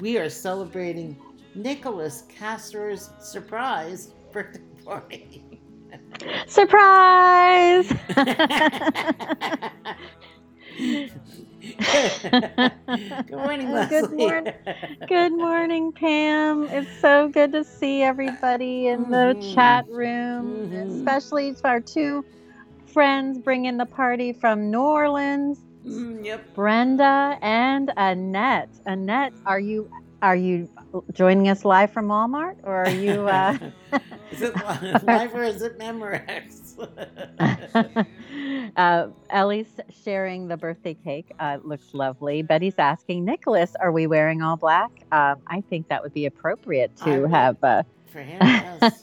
we are celebrating Nicholas Castor's surprise birthday party. Surprise! good morning, Leslie. Good morning. Good morning, Pam. It's so good to see everybody in the Mhm. chat room, Mhm. especially our two friends bringing the party from New Orleans, Mm, yep. Brenda and Annette. Annette, are you are you joining us live from Walmart, or are you? Uh... is it live or is it Memorex? uh, Ellie's sharing the birthday cake. Uh, looks lovely. Betty's asking Nicholas, "Are we wearing all black?" Um, I think that would be appropriate to would. have. Uh, For him, yes.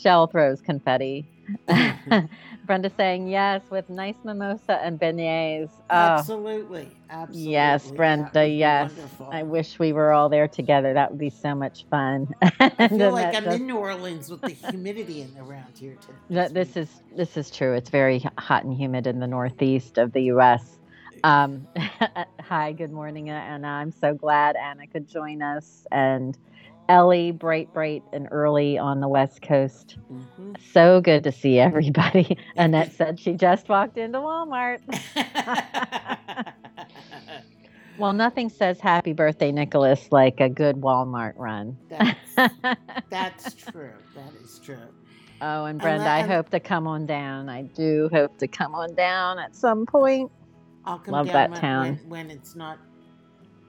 Shell throws confetti. Brenda saying yes with nice mimosa and beignets. Oh, Absolutely. Absolutely. yes, Brenda. Yes, wonderful. I wish we were all there together. That would be so much fun. I feel like I'm in New Orleans with the humidity in around here. That this is this is true. It's very hot and humid in the northeast of the U.S. Um, hi, good morning, Anna. I'm so glad Anna could join us, and Ellie, bright, bright, and early on the West Coast. Mhm. So good to see everybody. Annette said she just walked into Walmart. Well, nothing says happy birthday, Nicholas, like a good Walmart run. that's, that's true. That is true. Oh, and And Brenda, that- I and- hope to come on down. I do hope to come on down at some point. I'll come Love down that when, town. When, when it's not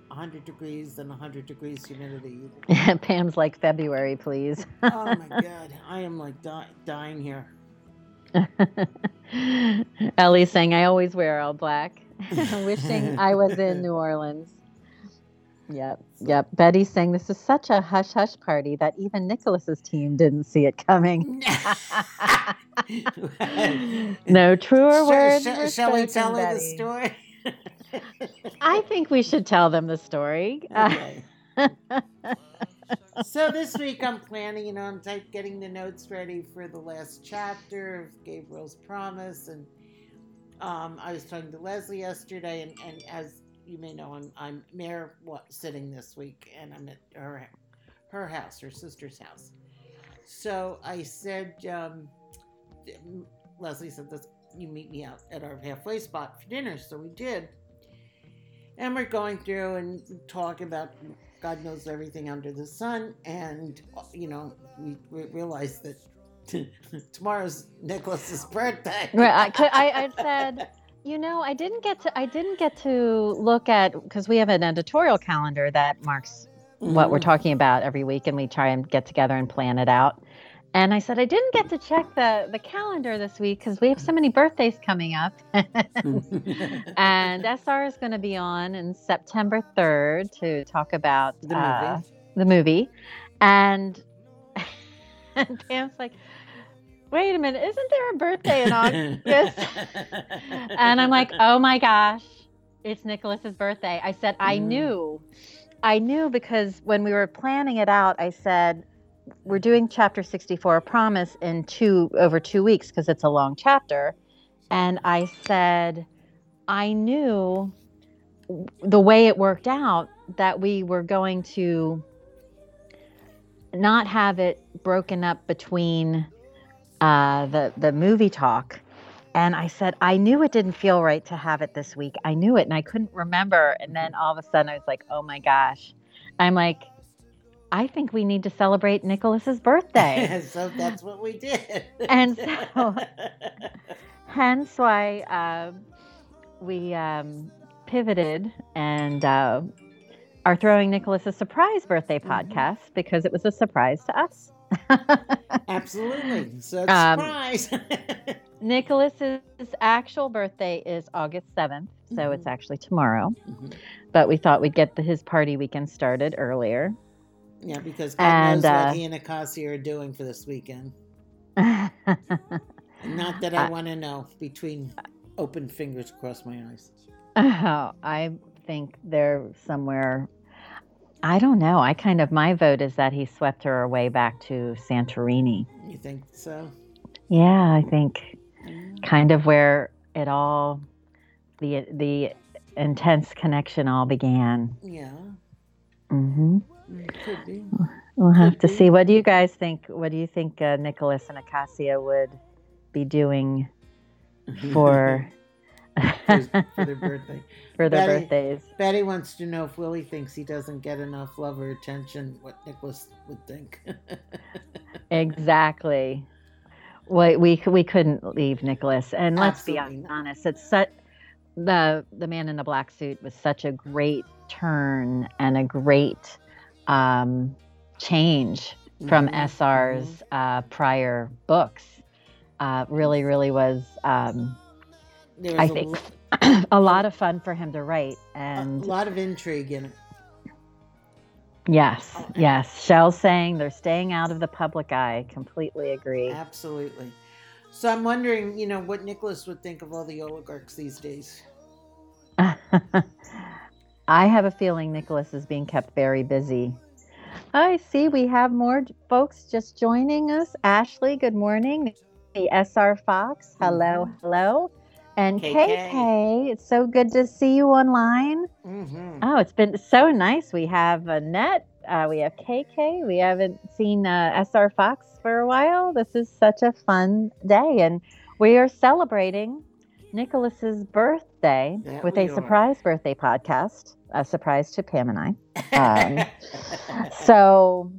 100 degrees and 100 degrees humidity. Pam's like February, please. oh my God. I am like di- dying here. Ellie's saying, I always wear all black. Wishing I was in New Orleans. Yep, yep. Betty's saying this is such a hush hush party that even Nicholas's team didn't see it coming. no truer Shall- words. shall- shall we tell her the story? I think we should tell them the story. Okay. so this week I'm planning, you know, I'm type getting the notes ready for the last chapter of Gabriel's Promise, and um, I was talking to Leslie yesterday, and, and as you may know, I'm I'm mayor what, sitting this week, and I'm at her her house, her sister's house. So I said, um, Leslie said, "Let's you meet me out at our halfway spot for dinner." So we did. And we're going through and talking about God knows everything under the sun. And, you know, we, we realized that tomorrow's Nicholas's birthday. Right, I, I, I said, you know, I didn't get to, I didn't get to look at because we have an editorial calendar that marks what we're Mhm. talking about every week, and we try and get together and plan it out. And I said I didn't get to check the the calendar this week because we have so many birthdays coming up. and SR is going to be on in September 3rd to talk about The uh, movie. the movie. And, and Pam's like, wait a minute, isn't there a birthday in August? and I'm like, oh my gosh, it's Nicholas's birthday. I said, I Mm. knew. I knew because when we were planning it out, I said, we're doing chapter 64 promise in two over two weeks because it's a long chapter. And i said i knew the way it worked out that we were going to not have it broken up between uh, the the movie talk. And i said i knew it didn't feel right to have it this week. I knew it and i couldn't remember. And then all of a sudden i was like oh my gosh. I'm like I think we need to celebrate Nicholas's birthday. so that's what we did. And so- Hence why uh, we um, pivoted and uh, are throwing Nicholas a surprise birthday Mhm. podcast because it was a surprise to us. Absolutely. So it's Um, surprise. Nicholas's actual birthday is August 7th, so it's Mhm. actually tomorrow. Mhm. But we thought we'd get the, his party weekend started earlier. Yeah, because God And, knows uh, what he and Acacia are doing for this weekend. oh, Not that I Uh, want to know between open fingers across my eyes. I think they're somewhere. I don't know. I kind of my vote is that he swept her away back to Santorini. You think so? Yeah, I think Mm, kind of where it all the the intense connection all began. Yeah, be. We'll have Could to be. see. What do you guys think? What do you think uh, Nicholas and Acacia would be doing for for, for their birthday. for their Betty. birthdays? Betty wants to know if Willie thinks he doesn't get enough love or attention, what Nicholas would think. Exactly. We we we couldn't leave Nicholas, and let's Absolutely be not. honest. It's such the the man in the black suit was such a great turn and a great um, change from Mhm, SR's uh, prior books. Uh, really, really was um, was I a think a lot of fun for him to write. And a lot of intrigue in it. yes, Oh. yes, Shell saying they're staying out of the public eye. Completely agree. Absolutely. So I'm wondering, you know, what Nicholas would think of all the oligarchs these days. I have a feeling Nicholas is being kept very busy. I see we have more folks just joining us. Ashley, good morning. The SR Fox, hello, Mhm. hello. And KK. KK, it's so good to see you online. Mm-hmm. Oh, it's been so nice. We have Annette, uh, we have KK. We haven't seen uh, SR Fox for a while. This is such a fun day, and we are celebrating Nicholas's birthday That with a are. surprise birthday podcast. A surprise to Pam and I. Um, So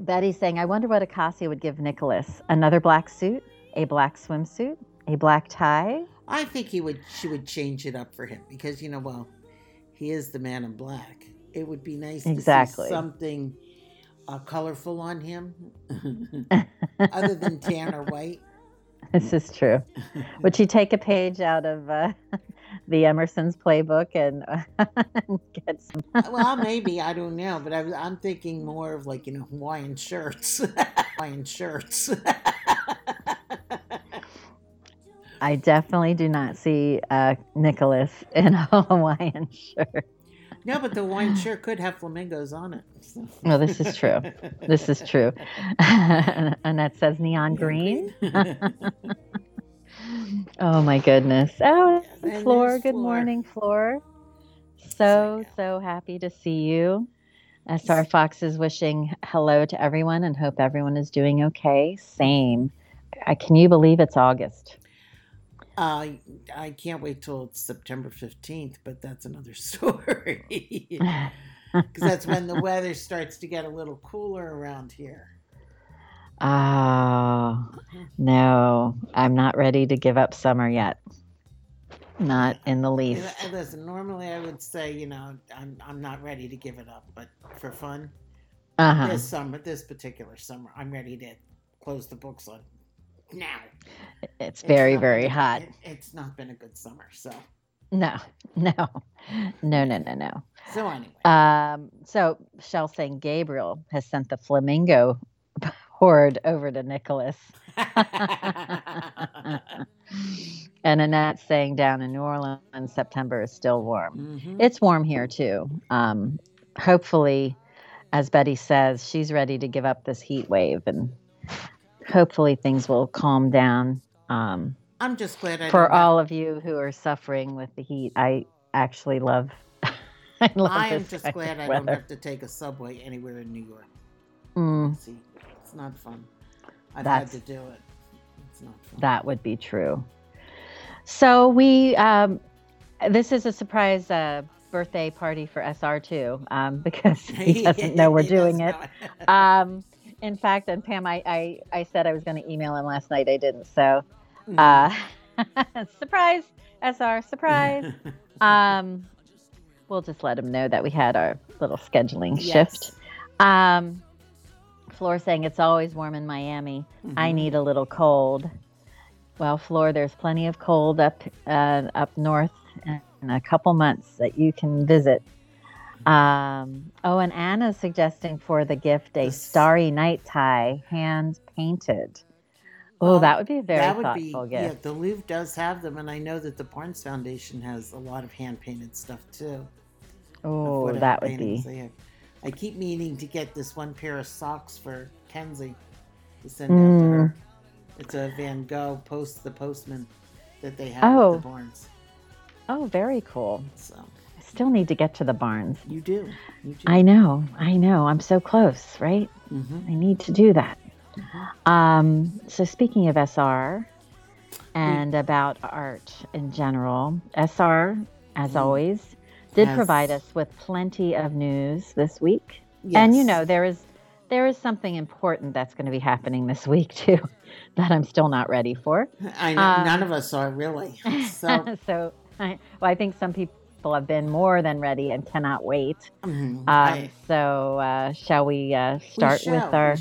Betty's saying, I wonder what Acacia would give Nicholas. Another black suit, a black swimsuit, a black tie. I think he would. She would change it up for him because you know, well, he is the man in black. It would be nice Exactly. to see something uh, colorful on him, other than tan or white. This is true. Would she take a page out of uh, the Emerson's playbook and get some? well, maybe I don't know, but I, I'm thinking more of like you know Hawaiian shirts, Hawaiian shirts. I definitely do not see uh, Nicholas in a Hawaiian shirt. no, but the Hawaiian shirt could have flamingos on it. so. Well, this is true. This is true. and that says neon green. Oh my goodness. Oh, Floor. Good Floor. morning, Floor. So, So, so happy to see you. SR Fox is wishing hello to everyone and hope everyone is doing okay. Same. I, can you believe it's August? Uh, I can't wait till it's September 15th, but that's another story. Because that's when the weather starts to get a little cooler around here. Oh, no, I'm not ready to give up summer yet. Not in the least. listen, normally I would say, you know, I'm, I'm not ready to give it up, but for fun, Uh-huh. this summer, this particular summer, I'm ready to close the books on now. It's It's very, not very been hot. it- it's not been a good summer, so No, no, no, no, no, no. so anyway. Um, so Shell saying Gabriel has sent the flamingo horde over to Nicholas. and Annette saying down in New Orleans, September is still warm. Mhm. It's warm here too. Um, hopefully, as Betty says, she's ready to give up this heat wave and hopefully things will calm down. Um, I'm just glad I for all of you who are suffering with the heat, I actually love. I love I am this just glad I don't have to take a subway anywhere in New York. Mm, See, it's not fun. I've That's- had to do it. It's not fun. that would be true. So we, um, this is a surprise uh, birthday party for SR too, um, because he doesn't know we're doing it. Um, in fact, and Pam, I, I, I said I was going to email him last night. I didn't. So Mm. uh, surprise, SR, surprise. um, we'll just let him know that we had our little scheduling shift. Yes. Um, Floor saying it's always warm in Miami. I Mhm. need a little cold. Well, Floor, there's plenty of cold up uh, up north in a couple months that you can visit. Um, oh, and Anna's suggesting for the gift a starry night tie, hand painted. Oh, that would be a very that would be thoughtful yeah. gift. The Louvre does have them, and I know that the Barnes Foundation has a lot of hand painted stuff too. Oh, that would be. I keep meaning to get this one pair of socks for Kenzie to send out to Mm. her. It's a Van Gogh post the postman that they have Oh. at the Barnes. Oh, very cool. So I still need to get to the barns. you do. You do. I know, I know. I'm so close, right? Mhm. I need to do that. Mhm. Um, so speaking of SR and about art in general, SR, as Mm. always, did Yes. provide us with plenty of news this week. And you know, there is there is something important that's going to be happening this week too that I'm still not ready for. I know um, none of us are really. So so I, well, I think some people have been more than ready and cannot wait. mhm, Um, so uh, shall we uh, we start shall, with we our.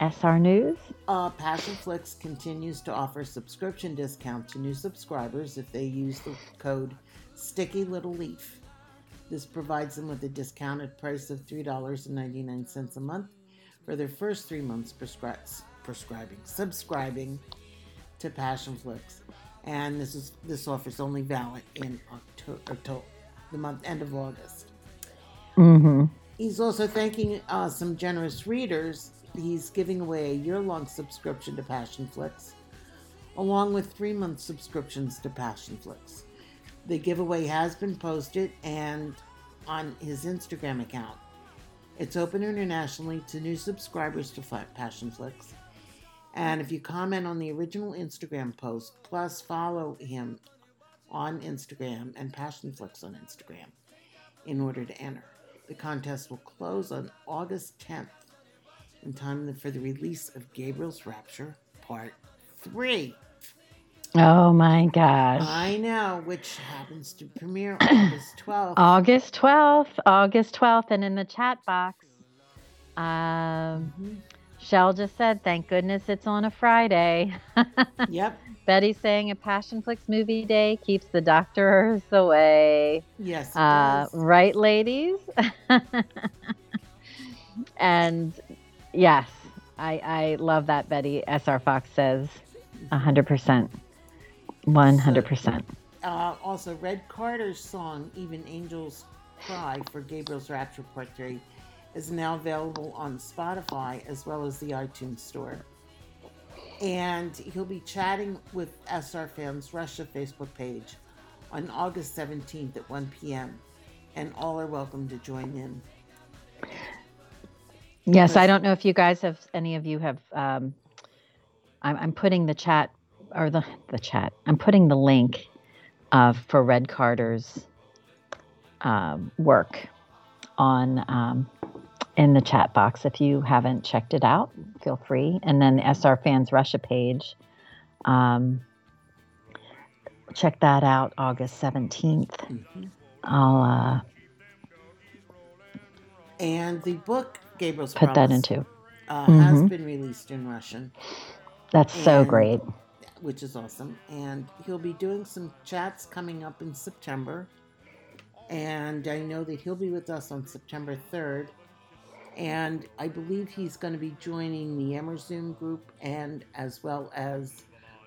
SR news? Uh, Passionflix continues to offer subscription discount to new subscribers if they use the code Sticky Little Leaf. This provides them with a discounted price of $3.99 a month for their first three months prescri- prescribing, subscribing to Passionflix. And this is this offer is only valid in October, the month end of August. Mm-hmm. He's also thanking uh, some generous readers. He's giving away a year long subscription to Passionflix, along with three month subscriptions to Passionflix. The giveaway has been posted and on his Instagram account. It's open internationally to new subscribers to Fi- Passionflix. And if you comment on the original Instagram post, plus follow him on Instagram and Passionflix on Instagram in order to enter. The contest will close on August 10th in time for the release of Gabriel's Rapture Part 3. Oh my gosh. I know, which happens to premiere August 12th. August 12th, August 12th, and in the chat box, um, Mhm. Shell just said, thank goodness it's on a Friday. Yep. Betty's saying a Passionflix movie day keeps the doctors away. Yes. Uh, right, ladies? and yes, I, I love that Betty SR Fox says 100%. 100%. Uh, also, Red Carter's song, Even Angels Cry, for Gabriel's Rapture Part 3, is now available on Spotify as well as the iTunes Store. And he'll be chatting with SR Fans Russia Facebook page on August 17th at 1 p.m. And all are welcome to join in. Yes, I don't know if you guys have, any of you have, um, I'm, I'm putting the chat or the, the chat, I'm putting the link uh, for Red Carter's um, work on um, in the chat box. If you haven't checked it out, feel free. And then the SR Fans Russia page, um, check that out August 17th. Mhm. I'll uh, And the book, Gabriel's put that into. uh, has Mhm. been released in Russian. That's so great. Which is awesome. And he'll be doing some chats coming up in September. And I know that he'll be with us on September 3rd. And I believe he's going to be joining the Emerzoom group and as well as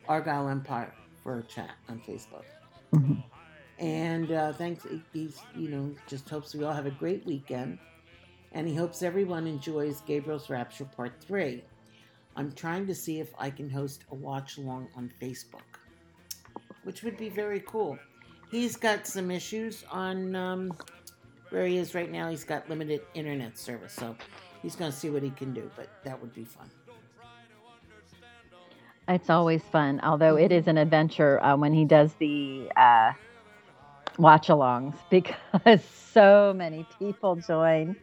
Argyle Empire for a chat on Facebook. Mhm. And uh, thanks, he's, you know, just hopes we all have a great weekend. And he hopes everyone enjoys Gabriel's Rapture Part 3. I'm trying to see if I can host a watch along on Facebook, which would be very cool. He's got some issues on um, where he is right now. He's got limited internet service, so he's going to see what he can do, but that would be fun. It's always fun, although it is an adventure uh, when he does the uh, watch alongs because so many people join.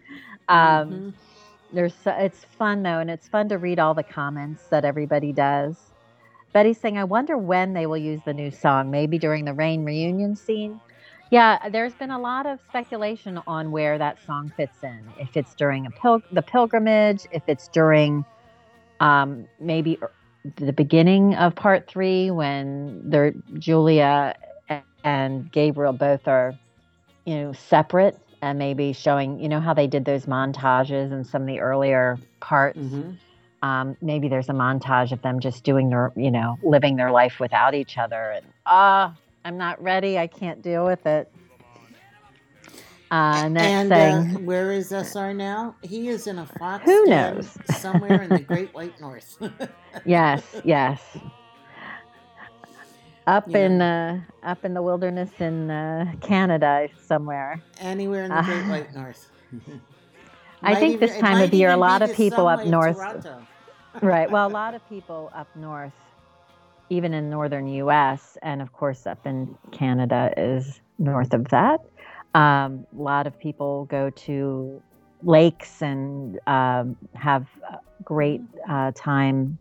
Um, Mhm. There's it's fun though, and it's fun to read all the comments that everybody does. Betty's saying, "I wonder when they will use the new song. Maybe during the Rain reunion scene." Yeah, there's been a lot of speculation on where that song fits in. If it's during a pil- the pilgrimage, if it's during um, maybe er- the beginning of part three when they're Julia and Gabriel both are, you know, separate and maybe showing, you know, how they did those montages and some of the earlier parts. Mhm. Um, maybe there's a montage of them just doing their, you know, living their life without each other. And ah, I'm not ready. I can't deal with it. Uh, and that's and saying, uh, where is SR now? He is in a fox Who knows? somewhere in the Great White North. yes, yes. Up in uh, up in the wilderness in uh, Canada somewhere. Anywhere in the Great Ah. White North. I think this even- it time of year, a lot of people up north- Right. Well, a lot of people up north, even in northern U.S. and of course up in Canada is north of that. Um, a lot of people go to lakes and um, have a great uh, time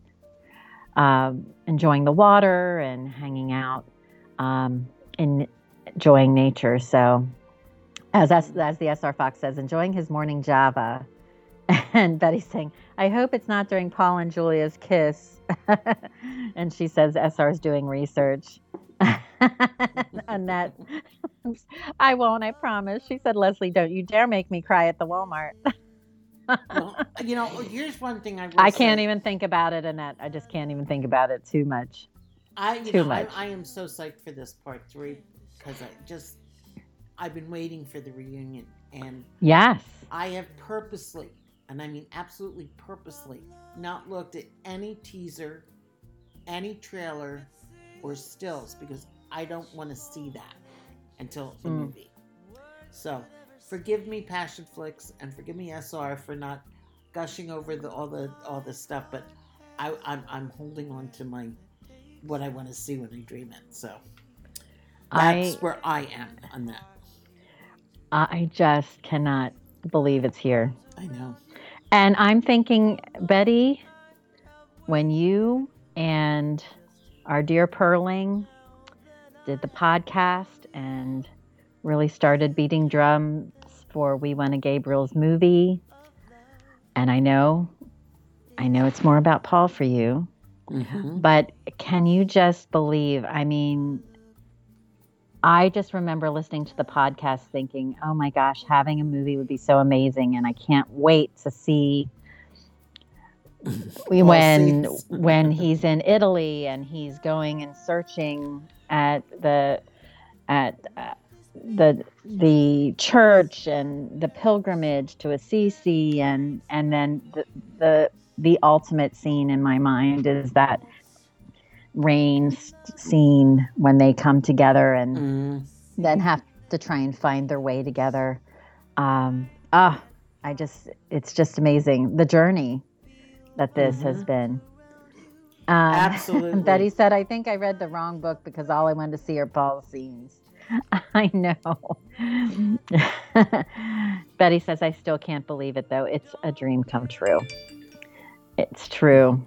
um, enjoying the water and hanging out and enjoying nature. So, as as, as the SR Fox says, enjoying his morning Java. And Betty's saying, I hope it's not during Paul and Julia's kiss. and she says SR's doing research. Annette, I won't, I promise. She said, Leslie, don't you dare make me cry at the Walmart. Well, you know, here's one thing I I can't say. even think about it, Annette. I just can't even think about it too much. I, Too know, much. I, I am so psyched for this part three because I just, I've been waiting for the reunion and Yes. I have purposely, and I mean absolutely purposely, not looked at any teaser, any trailer, or stills because I don't want to see that until the Mm. movie. So, forgive me, Passionflix, and forgive me, SR, for not gushing over the all the all the stuff, but I, I'm I'm holding on to my what I want to see when I dream it. So that's I where I am on that. I just cannot believe it's here. I know. And I'm thinking, Betty, when you and our dear Perling did the podcast and really started beating drums for We Won a Gabriel's movie, and I know, I know it's more about Paul for you, Mhm. but can you just believe? I mean, I just remember listening to the podcast thinking, oh my gosh, having a movie would be so amazing. And I can't wait to see when when he's in Italy and he's going and searching at the at uh, the the church and the pilgrimage to Assisi and and then the the the ultimate scene in my mind is that rain scene when they come together and Mm. then have to try and find their way together. Um, ah, I just, it's just amazing the journey that this has been. Um, Absolutely. Betty said, I think I read the wrong book because all I wanted to see are Paul's scenes. I know. Betty says, I still can't believe it though. It's a dream come true. It's true.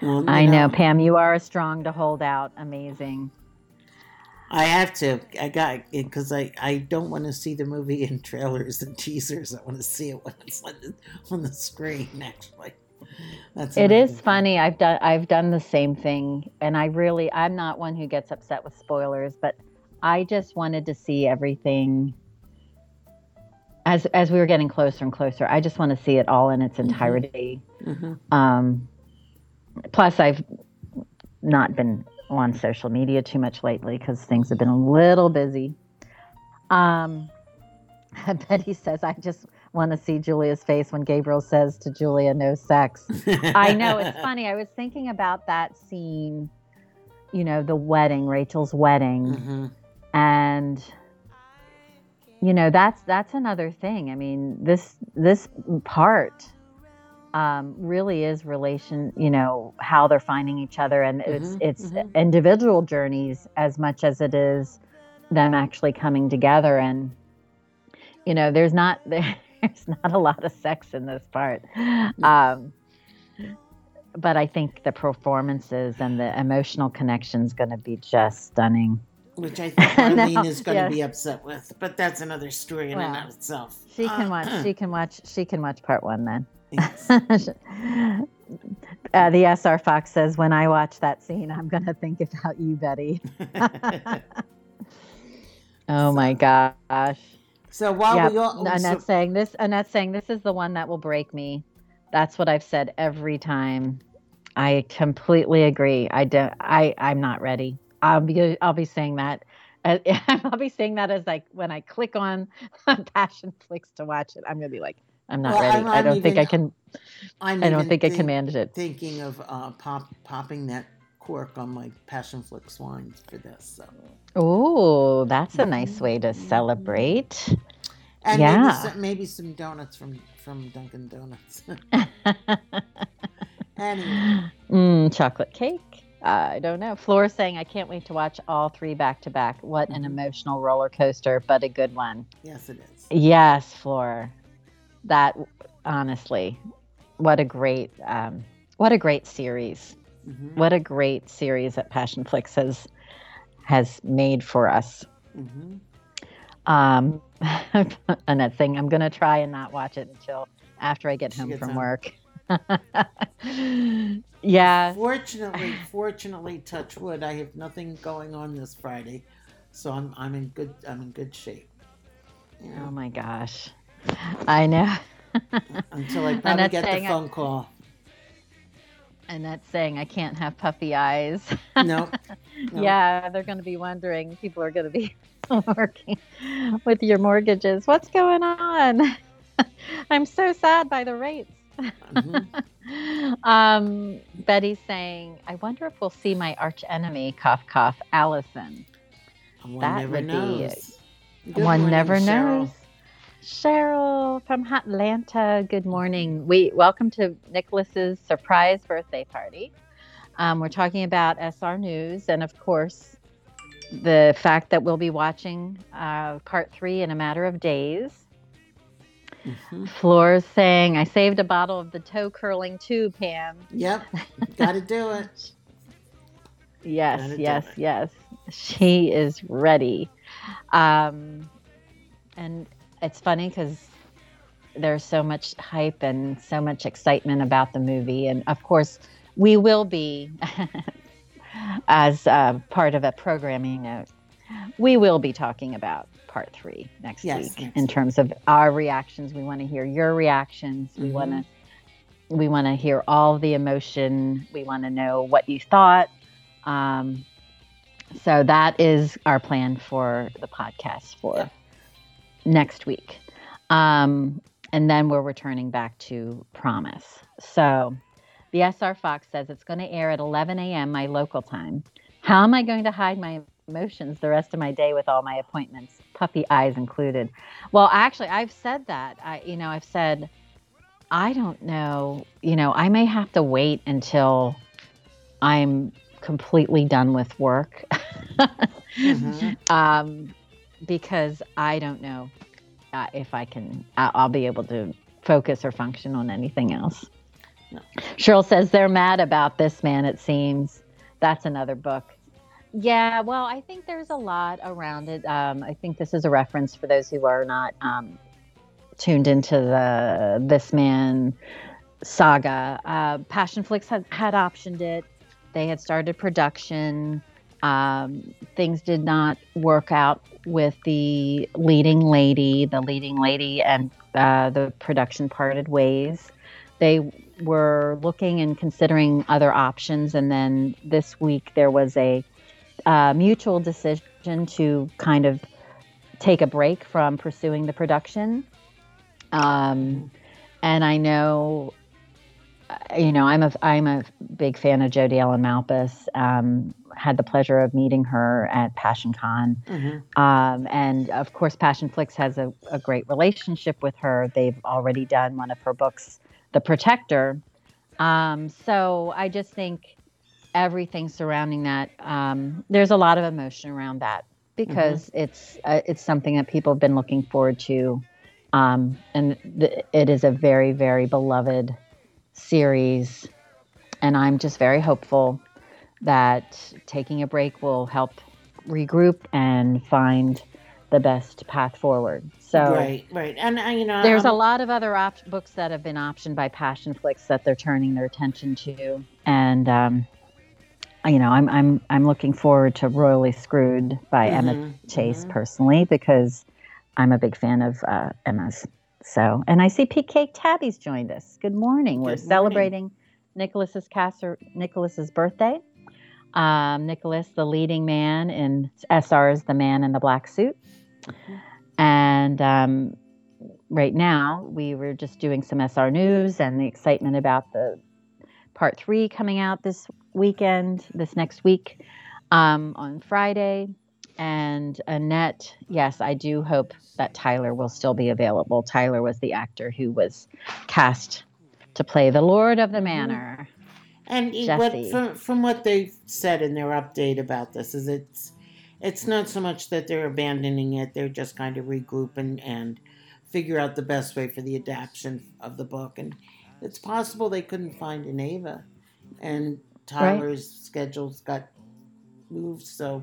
Well, I know, Pam, you are strong to hold out. Amazing. I have to. I got because I, I don't want to see the movie in trailers and teasers. I want to see it when it's on the, on the screen. Actually, that's It is thing. funny. I've done I've done the same thing, and I really I'm not one who gets upset with spoilers, but I just wanted to see everything as as we were getting closer and closer. I just want to see it all in its Mhm. entirety. Mhm. Um, plus, I've not been on social media too much lately because things have been a little busy. Um, Betty says, "I just want to see Julia's face when Gabriel says to Julia, no sex." I know it's funny. I was thinking about that scene, you know, the wedding, Rachel's wedding, Mhm. And you know that's that's another thing. I mean, this this part um, really is relation. You know how they're finding each other, and it's Mhm, it's mhm. individual journeys as much as it is them actually coming together. And you know, there's not there's not a lot of sex in this part. Um, but I think the performances and the emotional connection is going to be just stunning. Which I think No, is going to yes. be upset with, but that's another story in and of itself. She can Uh, watch. She can watch. She can watch part one then. yes. uh, the SR Fox says, "When I watch that scene, I'm going to think about you, Betty." Oh my gosh! so while Yep. we all, so- Annette's saying this. Annette's saying this is the one that will break me. That's what I've said every time. I completely agree. I don't. I I'm not ready. I'll be I'll be saying that I, I'll be saying that as like when I click on Passion Flicks to watch it, I'm gonna be like, I'm not Well, ready. I'm- I I'm don't think I can. I'm I don't even think I can manage it. Thinking of uh, pop popping that cork on my passion flicks wines for this. So. Oh, that's a nice Mm-hmm. way to celebrate. And Yeah. maybe some, maybe some donuts from from Dunkin' Donuts. anyway, mm, chocolate cake. I don't know. Floor saying, I can't wait to watch all three back to back. What an Mhm. emotional roller coaster, but a good one. yes, it is. Yes, Floor. That honestly, what a great, um, what a great series. hmm What a great series that Passion Flix has has made for us. hmm Um, Annette saying, I'm gonna try and not watch it until after I get She home from home. work. yeah, Fortunately, fortunately, touch wood, I have nothing going on this Friday, so I'm I'm in good I'm in good shape. You Oh my gosh. I know. until I probably get the saying I- phone call. And that's saying I can't have puffy eyes. No. no. Yeah, they're going to be wondering. People are going to be working with your mortgages. What's going on? I'm so sad by the rates. Mhm. um, Betty's saying, I wonder if we'll see my arch enemy, cough, cough, Allison. One That never would be- knows. Good One morning, never Cheryl. knows. Cheryl from Atlanta. Good morning. We welcome to Nicholas's surprise birthday party. Um, we're talking about SR News, and of course, the fact that we'll be watching uh, part three in a matter of days. Mhm. Floor's saying, "I saved a bottle of the toe curling too, Pam." Yep, got to do it. Yes, Gotta yes, it. yes. She is ready. Um, and it's funny because there's so much hype and so much excitement about the movie. And of course, we will be, as uh, part of a programming note, we will be talking about part three next Yes, week next in week. terms of our reactions. We want to hear your reactions. We Mhm. want to we want to hear all the emotion. We want to know what you thought. Um, so that is our plan for the podcast for Yeah. next week. Um, and then we're returning back to Promise. So the SR Fox says it's going to air at 11 a.m. my local time. How am I going to hide my emotions the rest of my day with all my appointments, puppy eyes included? Well, actually, I've said that. I, you know, I've said, I don't know. You know, I may have to wait until I'm completely done with work. Mhm. um, because I don't know uh, if I can, I'll be able to focus or function on anything else. No. Cheryl says they're mad about this man, it seems. That's another book. Yeah, well, I think there's a lot around it. Um, I think this is a reference for those who are not um, tuned into the This Man saga. Uh, Passion Flix had, had optioned it. They had started production. Um, things did not work out with the leading lady. The leading lady and uh, the production parted ways. They were looking and considering other options, and then this week there was a uh, mutual decision to kind of take a break from pursuing the production. Um, and I know, uh, you know, I'm a I'm a big fan of Jodie Ellen Malpas. Um, had the pleasure of meeting her at Passion Con. Mhm. Um, and of course, Passion Flix has a, a great relationship with her. They've already done one of her books, The Protector. Um, so I just think everything surrounding that, um, there's a lot of emotion around that because it's uh, it's something that people have been looking forward to, um, and th- it is a very very beloved series, and I'm just very hopeful that taking a break will help regroup and find the best path forward. So right, right, and uh, you know, there's a um, lot of other op- books that have been optioned by Passion Flix that they're turning their attention to, and um, you know, I'm I'm I'm looking forward to Royally Screwed by Emma mhm, Chase mhm. personally because I'm a big fan of uh, Emma's. So, and I see PK Tabby's joined us. Good morning. We're morning. celebrating Nicholas's Casser, Nicholas's birthday. Um, Nicholas, the leading man in SR's The Man in the Black Suit. And um, right now, we were just doing some SR news and the excitement about the part three coming out this weekend, this next week um, on Friday. And Annette, yes, I do hope that Tyler will still be available. Tyler was the actor who was cast to play the Lord of the Manor. And what, from, from what they've said in their update about this is it's it's not so much that they're abandoning it; they're just kind of regrouping and figure out the best way for the adaptation of the book. And it's possible they couldn't find an Ava, and Tyler's schedules got moved, so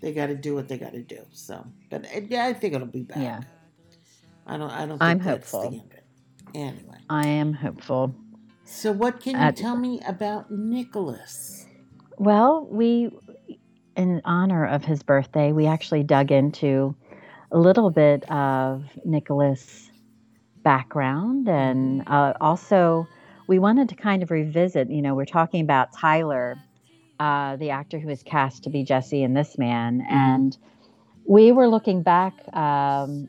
they got to do what they got to do. So, but uh, yeah, I think it'll be back. Yeah. I don't. I don't. Think I'm that's hopeful. The end of it. Anyway. I am hopeful. So, what can you Uh, tell me about Nicholas? Well, we, in honor of his birthday, we actually dug into a little bit of Nicholas' background and uh, also we wanted to kind of revisit, you know, we're talking about Tyler, uh, the actor who was cast to be Jesse in This Man. And we were looking back um,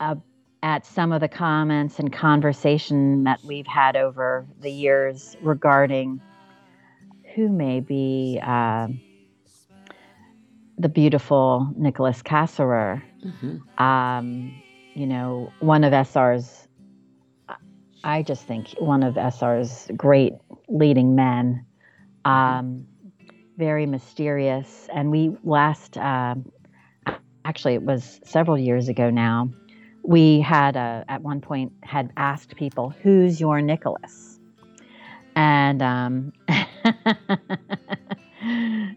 uh, at some of the comments and conversation that we've had over the years regarding who may be uh, the beautiful Nicholas Kasserer. Mm-hmm. Um, you know, one of SR's, I just think one of SR's great leading men. Um, very mysterious. And we last, um actually, it was several years ago now, we had uh at one point had asked people, who's your Nicholas? And um,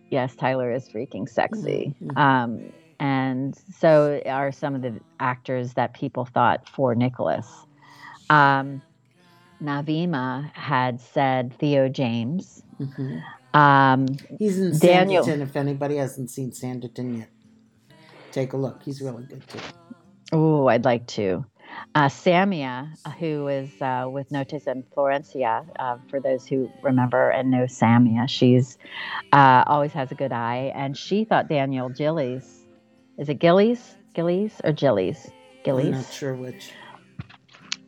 yes, Tyler is freaking sexy. Mhm. Um, and so are some of the actors that people thought for Nicholas. Um, Navima had said Theo James. hmm Um, He's in Daniel. Sanditon. If anybody hasn't seen Sanditon yet, take a look. He's really good too. oh, I'd like to. Uh, Samia, who is uh, with Notis and Florencia, uh, for those who remember and know Samia, she's uh, always has a good eye, and she thought Daniel Gillies, is it Gillies, Gillies or Gillies, Gillies? I'm not sure which.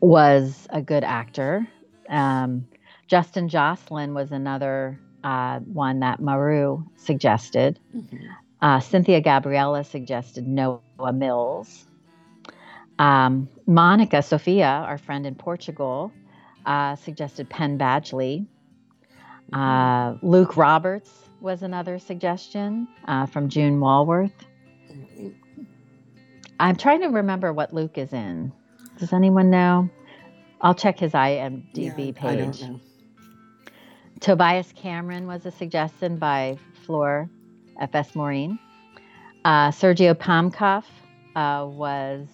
was a good actor. Um, Justin Jocelyn was another uh, one that Maru suggested. Mhm. Uh, Cynthia Gabriella suggested Noah Mills. Um, Monica Sophia, our friend in Portugal, uh, suggested Penn Badgley. Uh, Luke Roberts was another suggestion uh, from June Walworth. I'm trying to remember what Luke is in. Does anyone know? I'll check his IMDb Yeah, I don't page. know. Tobias Cameron was a suggestion by Floor FS Maureen. Uh, Sergio Pomkoff uh, was,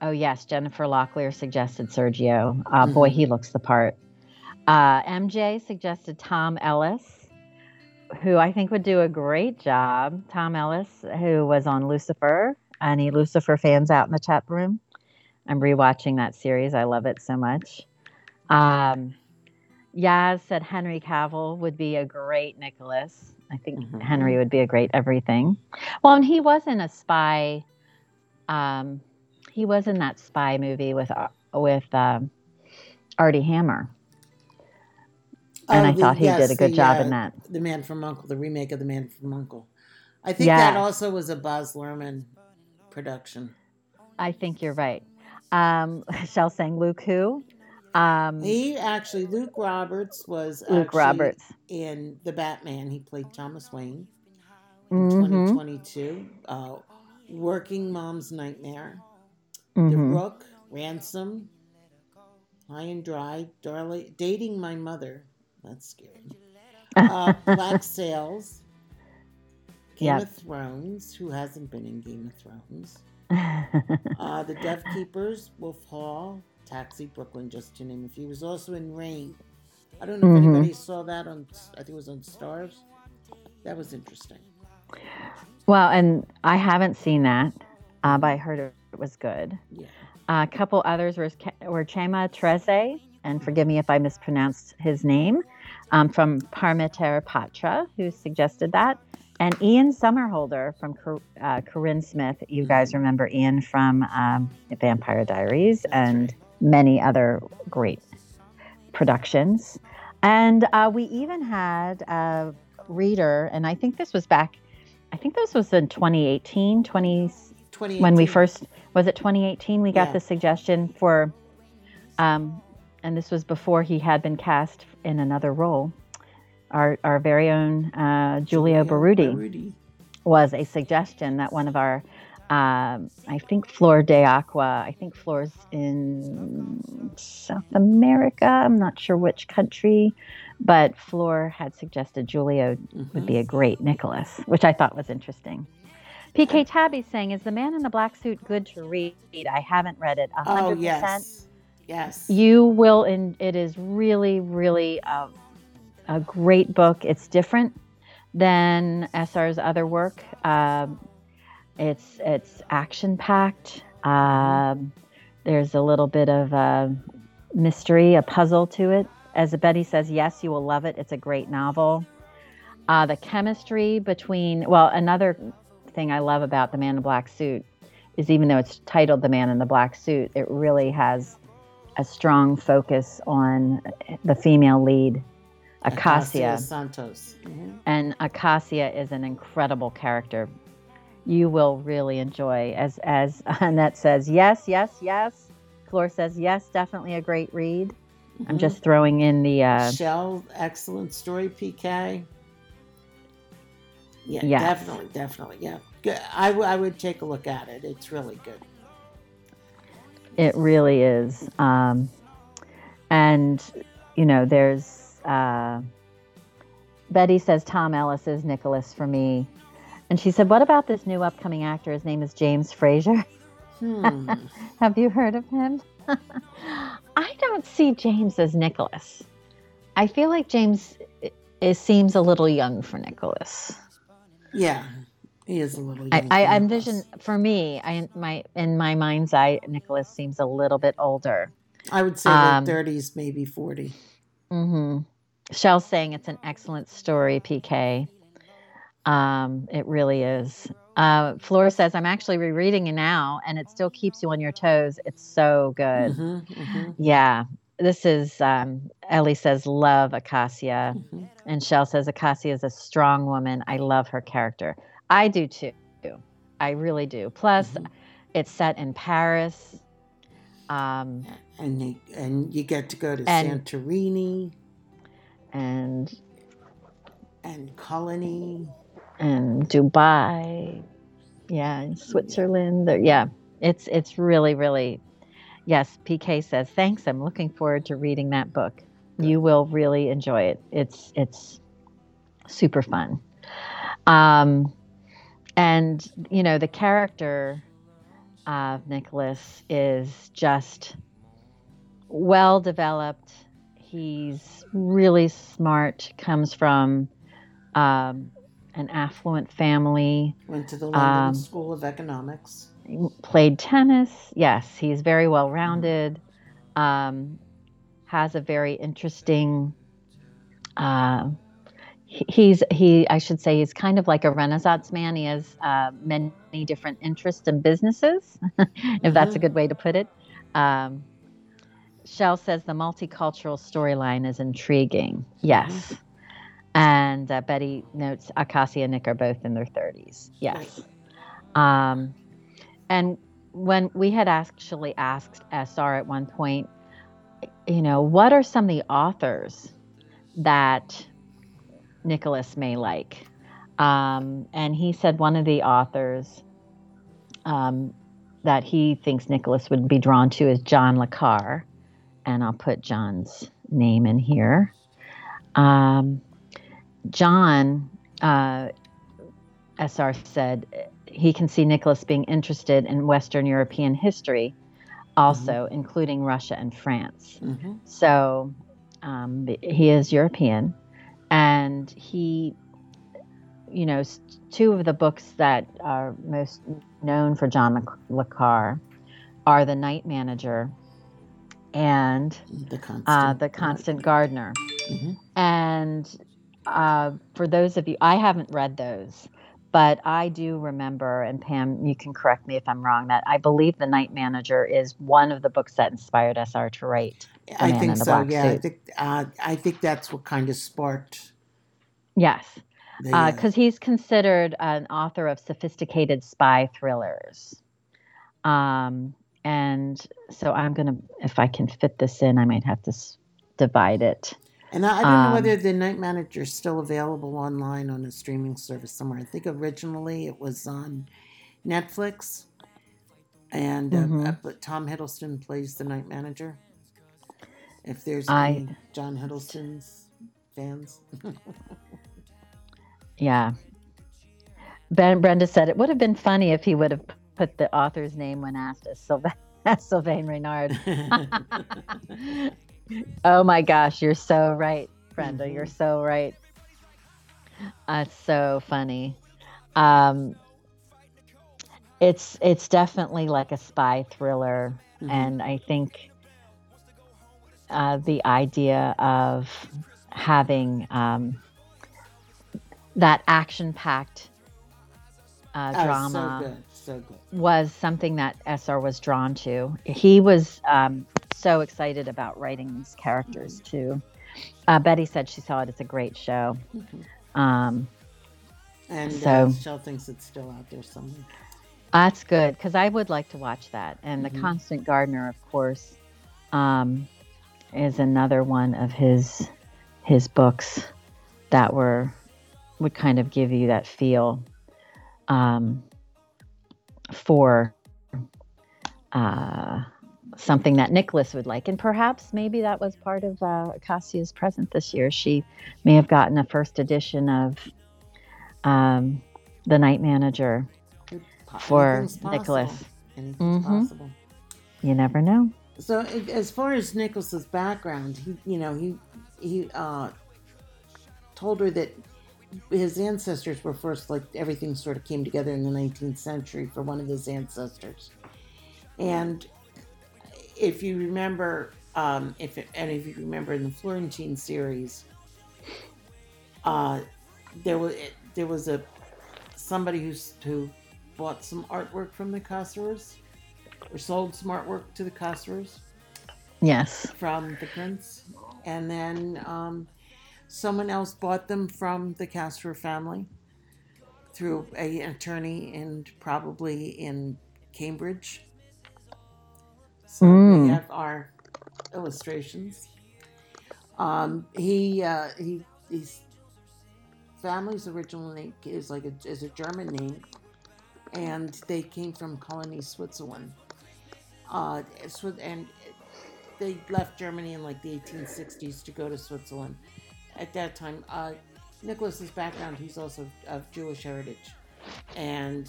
oh yes, Jennifer Locklear suggested Sergio. Uh, Boy, he looks the part. Uh, MJ suggested Tom Ellis, who I think would do a great job. Tom Ellis, who was on Lucifer. Any Lucifer fans out in the chat room? I'm rewatching that series. I love it so much. Um, Yaz said Henry Cavill would be a great Nicholas. I think Mhm. Henry would be a great everything. Well, and he was in a spy. Um, he was in that spy movie with uh, with um, Armie Hammer, and Oh, I the- thought he yes, did a good the, job uh, in that. The Man from Uncle, the remake of The Man from Uncle. I think that also was a Baz Luhrmann production. I think you're right. Um, Shell saying Luke who? Um, He actually, Luke Roberts was Luke Roberts. in The Batman. He played Thomas Wayne in Mhm, 2022. Uh, Working Mom's Nightmare. The mhm. Rook, Ransom, High and Dry, Darling, Dating My Mother. That's scary. Uh, Black Sails, Game Yep. of Thrones. Who hasn't been in Game of Thrones? Uh, the Death Keepers, Wolf Hall, Taxi, Brooklyn, just to name a few. He was also in Rain. I don't know if Mhm. anybody saw that on. I think it was on Starz. That was interesting. well, and I haven't seen that, uh, but I heard it was good. Yeah. a couple others were, were Chema Treze, and forgive me if I mispronounced his name, um, from Parmeter Patra, who suggested that. And Ian Somerhalder from Cor- uh, Corinne Smith. You guys remember Ian from um, Vampire Diaries and many other great productions. And uh, we even had a reader, and I think this was back, I think this was in 2018, 20, when we first, was it 2018? We got Yeah. the suggestion for, um, and this was before he had been cast in another role. Our, our very own uh, Giulio Barudi Barudi. was a suggestion that one of our, um, I think Flor de Aqua, I think Flor's in South America. I'm not sure which country, but Flor had suggested Julio would be a great Nicholas, which I thought was interesting. PK Tabby saying, "Is the Man in the Black Suit good to read? I haven't read it. A Oh hundred percent. yes, yes. You will, and it is really, really a, a great book. It's different than SR's other work. Um, it's it's action packed. Um, there's a little bit of a mystery, a puzzle to it. As Betty says, yes, you will love it. It's a great novel. Uh, the chemistry between well, another thing I love about the Man in the Black Suit is even though it's titled The Man in the Black Suit, it really has a strong focus on the female lead, Acacia. Santos. Mhm. And Acacia is an incredible character. You will really enjoy. As as Annette says, yes, yes, yes. Flor says, yes, definitely a great read. I'm Mhm. just throwing in the uh, Shell, excellent story, PK. Yeah, Yes. definitely, definitely. Yeah, Good. I, w- I would take a look at it. It's really good. It really is. Um, and, you know, there's uh, Betty says Tom Ellis is Nicholas for me. And she said, What about this new upcoming actor? His name is James Frazier. Hmm. Have you heard of him? I don't see James as Nicholas. I feel like James i- is, seems a little young for Nicholas. yeah, he is a little. I, I envision for me, I my in my mind's eye, Nicholas seems a little bit older. I would say um, late thirties, maybe forty. hmm Shell's saying it's an excellent story, PK. Um, it really is. Uh, Flora says, I'm actually rereading it now and it still keeps you on your toes. It's so good. hmm hmm Yeah. This is, um, Ellie says, love Acacia. hmm And Shell says, Acacia is a strong woman. I love her character. I do too. I really do. Plus, Mhm. it's set in Paris. Um, And you, and you get to go to And- Santorini and and Cologny. and Dubai, yeah, and Switzerland. Yeah, it's it's really really, yes. PK says thanks. I'm looking forward to reading that book. You will really enjoy it. It's it's super fun. Um, and you know the character of Nicholas is just well developed. He's really smart. Comes from um, an affluent family. Went to the London Um, School of Economics. Played tennis. Yes, he's very well rounded. Um, has a very interesting. Uh, he's he. I should say he's kind of like a Renaissance man. He has uh, many different interests and businesses, if that's a Mhm. good way to put it. Um, Shell says the multicultural storyline is intriguing. Yes. And uh, Betty notes Acacia and Nick are both in their 30s. Yes. Um, and when we had actually asked SR at one point, you know, what are some of the authors that Nicholas may like? Um, and he said one of the authors um, that he thinks Nicholas would be drawn to is John Le Carre. And I'll put John's name in here. Um, John, uh, SR said he can see Nicholas being interested in Western European history, also including Russia and France. hmm So um, he is European, and he, you know, two of the books that are most known for John Le- Carre are The Night Manager and The constant. uh, The Constant Gardener. Mhm. And uh, for those of you, I haven't read those, but I do remember, and Pam, you can correct me if I'm wrong, that I believe The Night Manager is one of the books that inspired SR to write. I think so. Yeah, I think uh, I think that's what kind of sparked Yes, the. uh, because he's considered an author of sophisticated spy thrillers. Um, and so I'm going to, if I can fit this in, I might have to s- divide it. and I, I don't know um, whether the Night Manager is still available online on a streaming service somewhere. I think originally it was on Netflix, and uh, Mhm. uh, but Tom Hiddleston plays the Night Manager. If there's I- any John Hiddleston's fans, Yeah. Ben Brenda said it would have been funny if he would have put the author's name when asked as, Sylva- as Sylvain Reynard. oh my gosh, you're so right, Brenda. You're so right. That's so funny. Um, it's it's definitely like a spy thriller, Mhm. and I think uh, the idea of having um, that action-packed uh, Oh, drama so good, so good. was something that SR was drawn to. He was um, so excited about writing these characters too. Uh, Betty said she saw it. It's a great show. Mhm. Um, And So- uh, Shell thinks it's still out there somewhere. that's good because I would like to watch that. And Mhm. the Constant Gardener, of course, um, is another one of his his books that were would kind of give you that feel um, for uh, something that Nicholas would like. And perhaps maybe that was part of uh, Acacia's present this year. She may have gotten a first edition of um, The Night Manager. For. Nicholas. Anything's Mhm. You never know. So as far as Nicholas's background, he you know he he uh, told her that his ancestors were first like everything sort of came together in the 19th century for one of his ancestors, and if you remember, um, if and if you remember in the Florentine series, uh, there was there was a somebody who's who bought some artwork from the Casares or sold some artwork to the Casares Yes. from the prince, and then um, someone else bought them from the Castro family through a, an attorney and probably in Cambridge. So we Mm. have our illustrations. Um, he uh, he his family's original name is like a, is a German name, and they came from Cologny, Switzerland. Uh, Swi- and they left Germany in like the 1860s to go to Switzerland. At that time, uh, Nicholas's background, he's also of Jewish heritage, and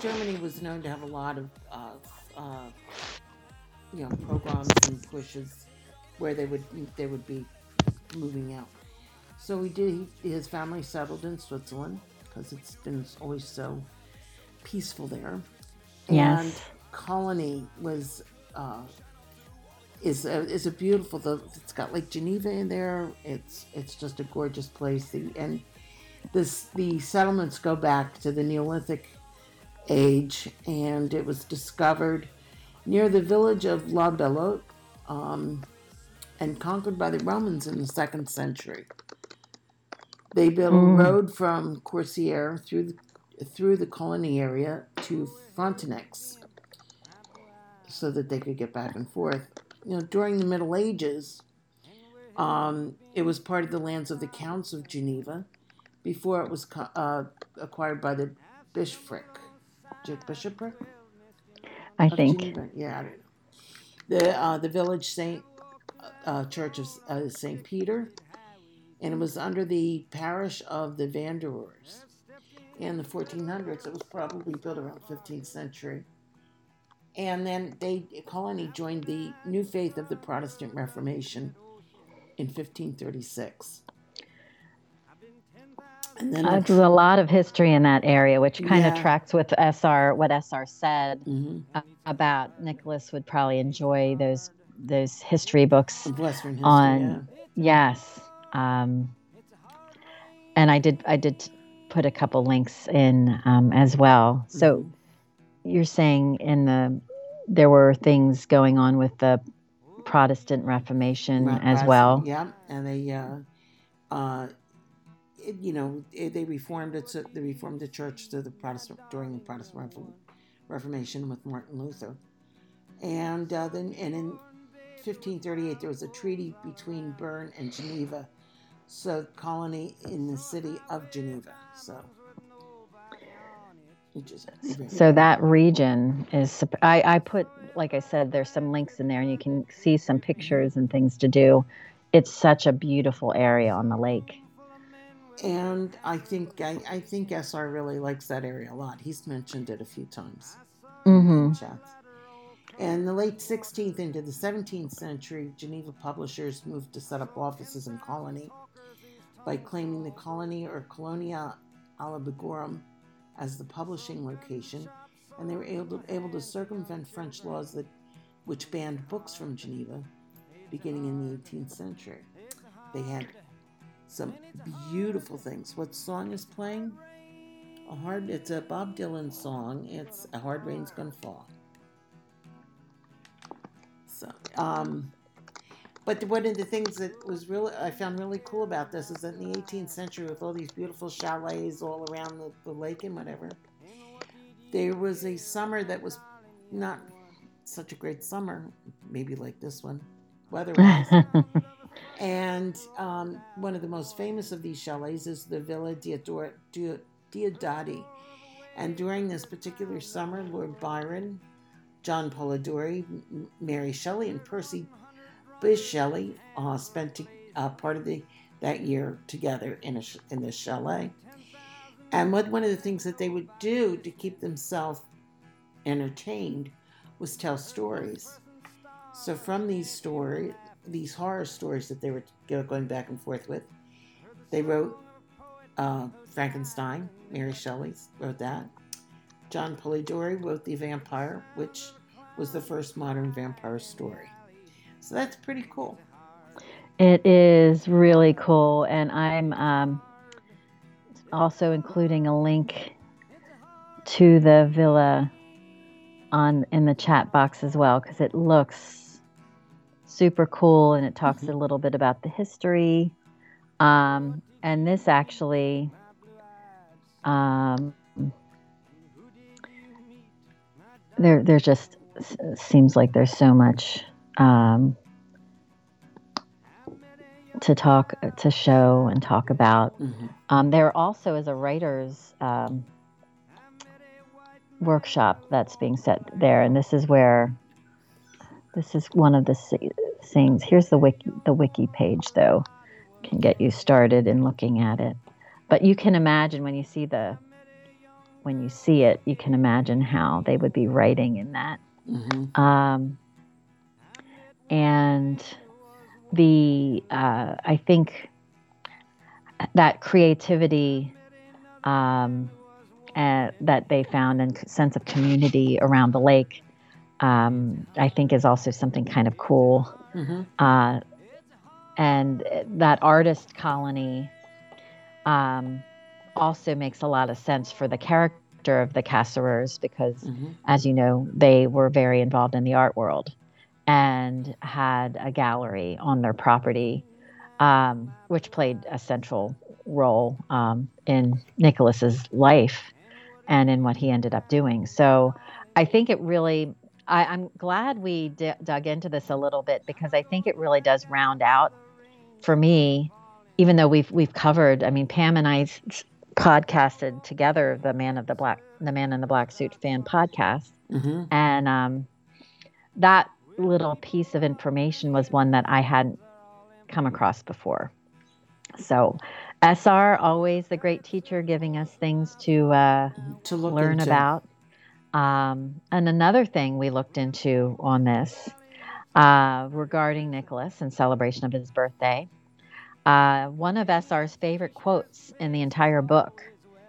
Germany was known to have a lot of, uh, uh, you know, pogroms and pushes where they would they would be moving out. So he did. He, his family settled in Switzerland because it's been always so peaceful there. And Yes. Cologny was uh, is a, is a beautiful. The, it's got Lake Geneva in there. It's it's just a gorgeous place. The, and this the settlements go back to the Neolithic age, and it was discovered near the village of La Belotte, um, and conquered by the Romans in the second century. They built Mm. a road from Corsier through the, through the Cologny area to Frontenex so that they could get back and forth. You know, during the Middle Ages, um, it was part of the lands of the Counts of Geneva before it was co- uh, acquired by the bishopric. Bishopric? I of think. Geneva? Yeah, I don't know. The, uh, the village Saint uh, Church of uh, Saint Peter, and it was under the parish of the Vandœuvres. In the 1400s, it was probably built around 15th century. And then they Cologny joined the new faith of the Protestant Reformation in 1536. And then Uh, there's a lot of history in that area, which kind of tracks with SR, what SR said Mhm. uh, about Nicholas would probably enjoy those those history books history, on yeah. Yes. Um, and I did I did put a couple links in um, as well. So Mhm. you're saying in the there were things going on with the Protestant Reformation Right, as well. Yeah, and they, uh, uh, it, you know, it, they reformed it. To, they reformed the church to the Protestant during the Protestant Refor- Reformation with Martin Luther, and uh, then and in 1538 there was a treaty between Bern and Geneva, so Cologny in the city of Geneva. So. Which is So that region is, I, I put like I said, there's some links in there, and you can see some pictures and things to do. It's such a beautiful area on the lake. And I think I, I think SR really likes that area a lot. He's mentioned it a few times Mm-hmm. in chats. In the late 16th into the 17th century, Geneva publishers moved to set up offices in Cologny by claiming the Cologny or Colonia Allobrogum as the publishing location, and they were able to, able to circumvent French laws that which banned books from Geneva beginning in the 18th century. They had some beautiful things. What song is playing? A hard. It's a Bob Dylan song. It's a hard rain's gonna fall. So, um, but one of the things that was really I found really cool about this is that in the 18th century, with all these beautiful chalets all around the, the lake and whatever, there was a summer that was not such a great summer, maybe like this one, weather-wise. And um, one of the most famous of these chalets is the Villa Diodor- Dio- Diodati. And during this particular summer, Lord Byron, John Polidori, Mary Shelley, and Percy Bysshe Shelley uh, spent uh, part of the that year together in a in chalet. And what one of the things that they would do to keep themselves entertained was tell stories. So from these stories, these horror stories that they were go- going back and forth with. They wrote uh, Frankenstein, Mary Shelley wrote that. John Polidori wrote The Vampire, which was the first modern vampire story. So that's pretty cool. It is really cool, and I'm um, also including a link to the villa on in the chat box as well because it looks super cool, and it talks Mhm. a little bit about the history. Um, and this actually, um, there, there just seems like there's so much. Um, to talk to show and talk about. hmm Um, there also is a writers um, workshop that's being set there, and this is where this is one of the things. Here's the wiki the wiki page though, can get you started in looking at it. But you can imagine when you see the when you see it, you can imagine how they would be writing in that hmm um, and the uh, I think that creativity um, uh, that they found and sense of community around the lake, um, I think, is also something kind of cool. hmm Uh, and that artist colony um, also makes a lot of sense for the character of the Cassirers because hmm as you know, they were very involved in the art world and had a gallery on their property, um, which played a central role um, in Nicholas's life and in what he ended up doing. So I think it really, I, I'm glad we d- dug into this a little bit because I think it really does round out for me, even though we've we've covered. I mean, Pam and I podcasted together the Man of the Black, the Man in the Black Suit fan podcast, hmm and um, that little piece of information was one that I hadn't come across before. So, SR always the great teacher, giving us things to uh, To learn into. about. Um, and another thing we looked into on this uh, regarding Nicholas and celebration of his birthday, uh, one of SR's favorite quotes in the entire book,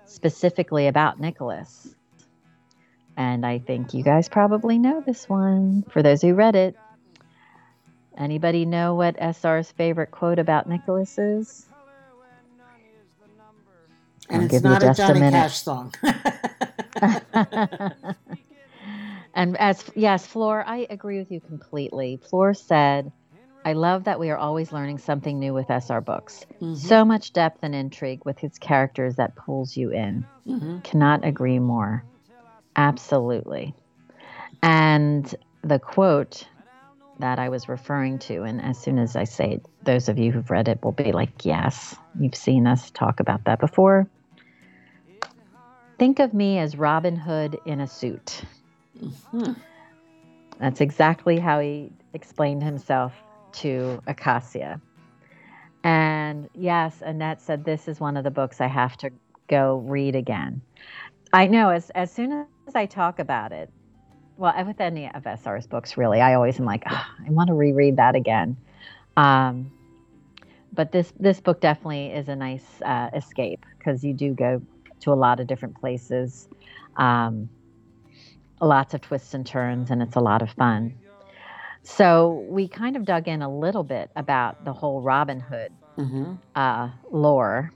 specifically about Nicholas. And I think you guys probably know this one. For those who read it, Anybody know what SR's favorite quote about Nicholas is? And I'll it's not a just a Johnny minute. Cash song. and as yes, Flor, I agree with you completely. Flor said, "I love that we are always learning something new with SR books. Mhm, So much depth and intrigue with his characters that pulls you in. mhm. Cannot agree more. Absolutely." And the quote that I was referring to, and as soon as I say it, those of you who've read it will be like, "Yes, you've seen us talk about that before." Think of me as Robin Hood in a suit. Mhm. That's exactly how he explained himself to Acacia. And yes, Annette said this is one of the books I have to go read again. I know as as soon as I talk about it, well, with any of SR's books, really, I always am like, "Ah, I want to reread that again. Um, but this this book definitely is a nice uh, escape because you do go to a lot of different places. Um, lots of twists and turns, and it's a lot of fun. So we kind of dug in a little bit about the whole Robin Hood Mhm. uh, lore.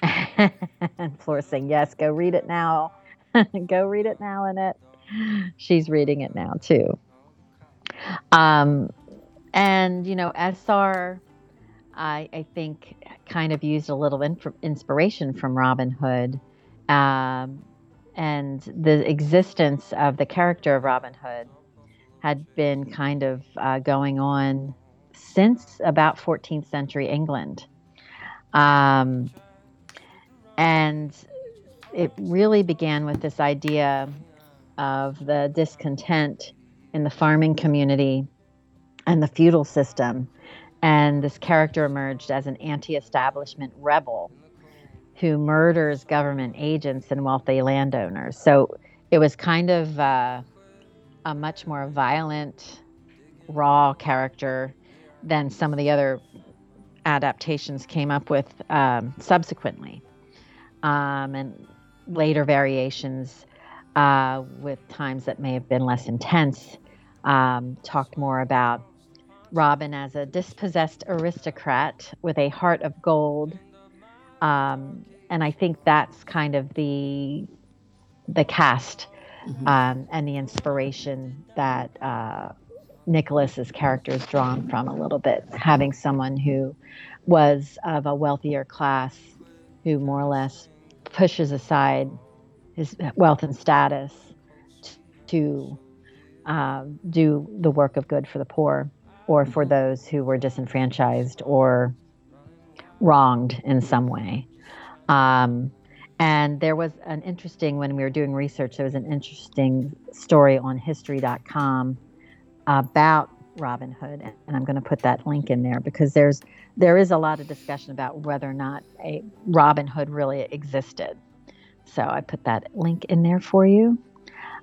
and Flora's saying, "Yes, go read it now. go read it now." in it. she's reading it now too. Um, and you know, SR, I, I think, kind of used a little inspiration from Robin Hood. Um, and the existence of the character of Robin Hood had been kind of uh, going on since about 14th century England. Um, and it really began with this idea of the discontent in the farming community and the feudal system. And this character emerged as an anti establishment rebel who murders government agents and wealthy landowners. So it was kind of uh, a much more violent, raw character than some of the other adaptations came up with um, subsequently. Um, and later variations uh, with times that may have been less intense um, talked more about Robin as a dispossessed aristocrat with a heart of gold. Um, and I think that's kind of the the cast Mhm. um, and the inspiration that uh, Nicholas's character is drawn from a little bit, having someone who was of a wealthier class, who more or less pushes aside his wealth and status to um, do the work of good for the poor, or for those who were disenfranchised or wronged in some way. Um, and there was an interesting, when we were doing research, there was an interesting story on history.com about Robin Hood. And I'm going to put that link in there because there's there is a lot of discussion about whether or not a Robin Hood really existed. So I put that link in there for you.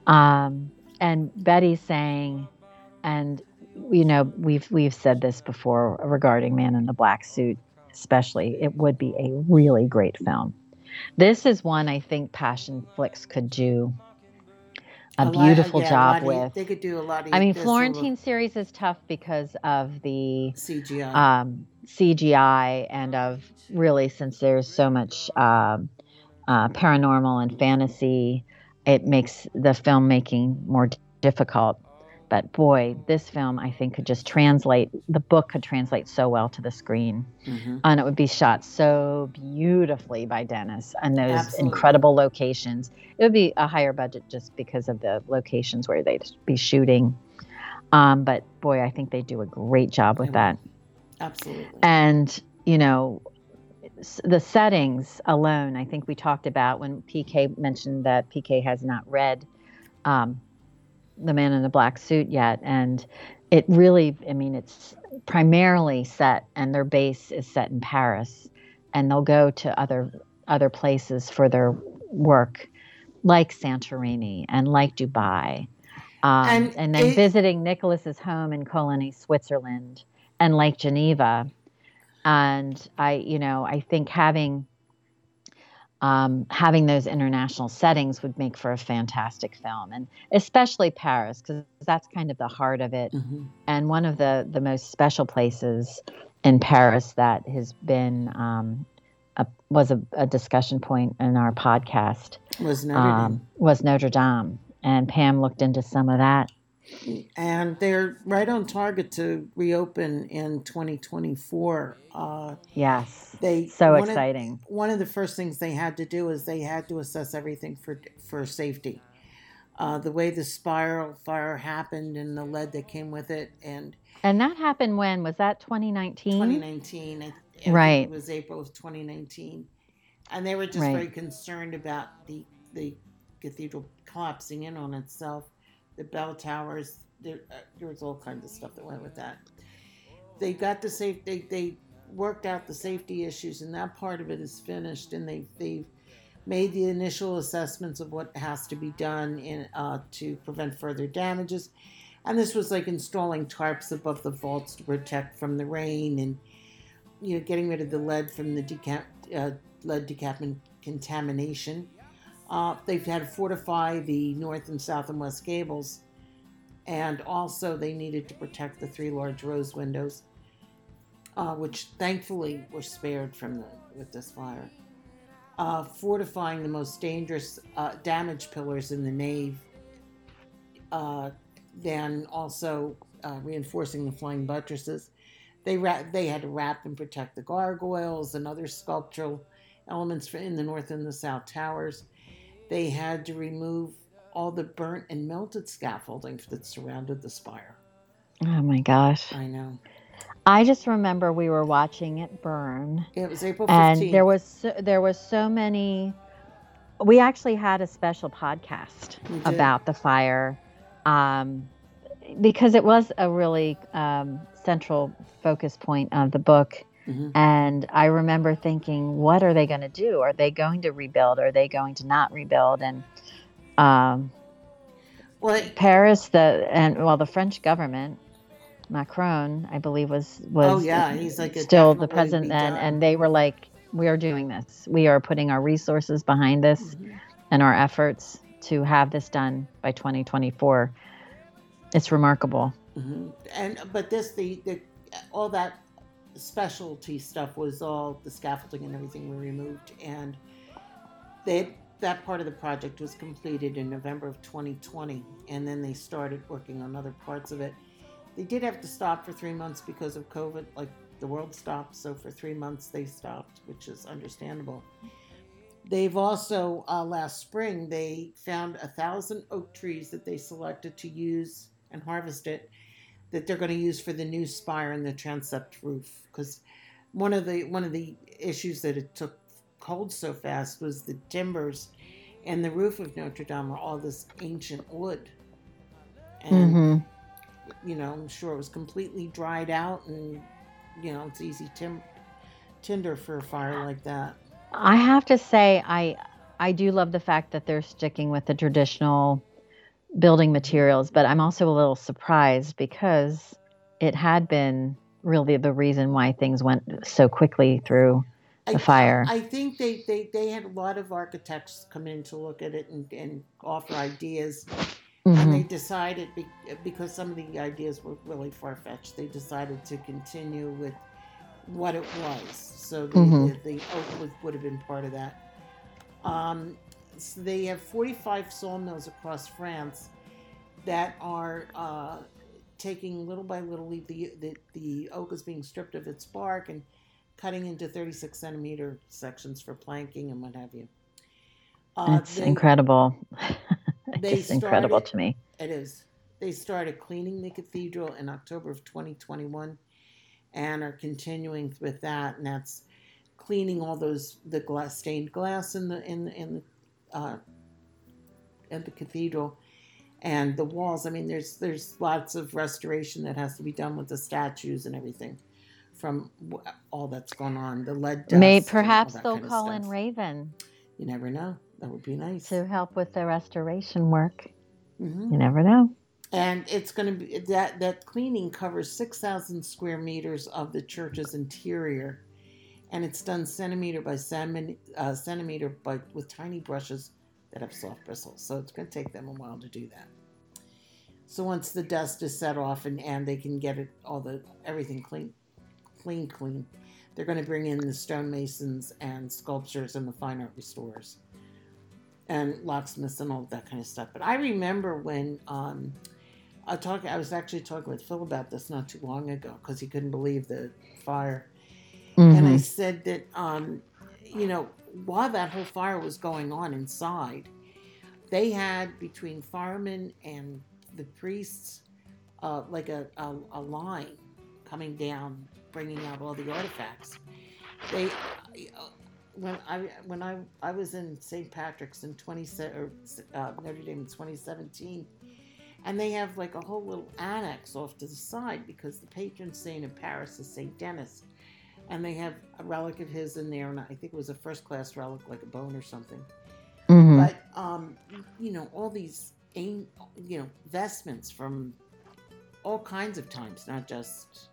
Um, and Betty's saying, and you know, we've we've said this before regarding Man in the Black Suit, especially. It would be a really great film. This is one I think Passion Flicks could do a, lot- beautiful yeah, a job of- with. They could do a lot of. I mean, this little Florentine series is tough because of the CGI. um, CGI and of really since there's so much um, uh, paranormal and fantasy, it makes the filmmaking more d- difficult. But boy, this film I think could just translate. The book could translate so well to the screen, Mhm. and it would be shot so beautifully by Dennis and those Absolutely. incredible locations. It would be a higher budget just because of the locations where they'd be shooting. Um, but boy, I think they do a great job with that Absolutely. and you know the settings alone i think we talked about when pk mentioned that pk has not read um, the man in the black suit yet and it really i mean it's primarily set and their base is set in paris and they'll go to other other places for their work like santorini and like dubai um, And and, then it- visiting nicholas's home in Cologny switzerland and like geneva. And i you know i think having um, having those international settings would make for a fantastic film, and especially Paris, because that's kind of the heart of it, hmm and one of the the most special places in Paris that has been um, a, was a, a discussion point in our podcast Was Notre um, was Notre Dame, and Pam looked into some of that. And they're right on target to reopen in 2024. Uh, Yes, they so one of- exciting. one of the first things they had to do is they had to assess everything for for safety. Uh, the way the spiral fire happened and the lead that came with it, and And that happened when was that 2019? 2019, I- I Right. It was April of 2019, and they were just Right. very concerned about the the cathedral collapsing in on itself, the bell towers. There, uh, there was all kinds of stuff that went with that. They got the safe. They they worked out the safety issues, and that part of it is finished. And they they made the initial assessments of what has to be done in uh, to prevent further damages. And this was like installing tarps above the vaults to protect from the rain and you know, getting rid of the lead from the decap, uh, lead decap- contamination. Uh, they've had to fortify the north and south and west gables, and also they needed to protect the three large rose windows, uh, which thankfully were spared from the with this fire. Uh, fortifying the most dangerous uh, damaged pillars in the nave, uh, then also uh, reinforcing the flying buttresses they ra- they had to wrap and protect the gargoyles and other sculptural elements in the north and the south towers. They had to remove all the burnt and melted scaffolding that surrounded the spire. Oh my gosh. I know I just remember we were watching it burn it was April and fifteenth. there was so, there was so many we actually had a special podcast about the fire um, because it was a really um, central focus point of the book Mhm. and i remember thinking what are they going to do? Are they going to rebuild? Are they going to not rebuild? And um, Well, paris the and well the french government macron i believe was was Oh, yeah, he's like, still the president then and they were like we are doing this. We are putting our resources behind this Mhm. and our efforts to have this done by 2024 it's remarkable. Mhm. And but this the, the all that specialty stuff was all the scaffolding and everything were removed, and they that part of the project was completed in November of 2020, and then they started working on other parts of it. They did have to stop for three months because of COVID, like the world stopped. So for three months they stopped, which is understandable. They've also uh, last spring they found a thousand oak trees that they selected to use and harvest it that they're going to use for the new spire and the transept roof because one of the one of the issues that it took hold so fast was the timbers and the roof of Notre Dame are all this ancient wood. And hmm you know I'm sure it was completely dried out and you know it's easy tim- tinder for a fire like that. I have to say i i do love the fact that they're sticking with the traditional building materials but i'm also a little surprised because it had been really the reason why things went so quickly through I- the fire. I think they, they, they had a lot of architects come in to look at it and, and offer ideas. And Mhm. they decided, because some of the ideas were really far fetched, they decided to continue with what it was. So the, Mhm. the, the oak would, would have been part of that. Um, they have 45 sawmills across France that are uh, taking little by little, the, the, the oak is being stripped of its bark and cutting into 36 centimeter sections for planking and what have you. Uh, it's they- incredible they just incredible to me It is. They started cleaning the cathedral in October of 2021 and are continuing with that. And that's cleaning all those the glass stained glass in the in in the uh, in the cathedral and the walls. I mean, there's there's lots of restoration that has to be done with the statues and everything from all that's gone on. The lead. Dust May perhaps they'll call in. Raven You never know. That would be nice. to help with the restoration work. Mhm. You never know. and it's going to be that that cleaning covers 6000 square meters of the church's interior and it's done centimeter by centimeter, uh, centimeter by with tiny brushes that have soft bristles. So it's going to take them a while to do that. So once the dust is set off and, and they can get it all the everything clean, clean, clean, they're going to bring in the stonemasons and sculptures and the fine art restorers and locksmiths and all that kind of stuff. But I remember when um, I talk, I was actually talking with Phil about this not too long ago because he couldn't believe the fire, and I Mhm. said that um, you know while that whole fire was going on inside, they had between firemen and the priests uh, like a, a, a line coming down, bringing out all the artifacts. They uh, when I when I I was in St. Patrick's in twenty or uh, Notre Dame in twenty seventeen, and they have like a whole little annex off to the side because the patron saint of Paris is Saint Denis, and they have a relic of his in there, and I think it was a first class relic like a bone or something. Mhm. But um, you know all these you know vestments from all kinds of times, not just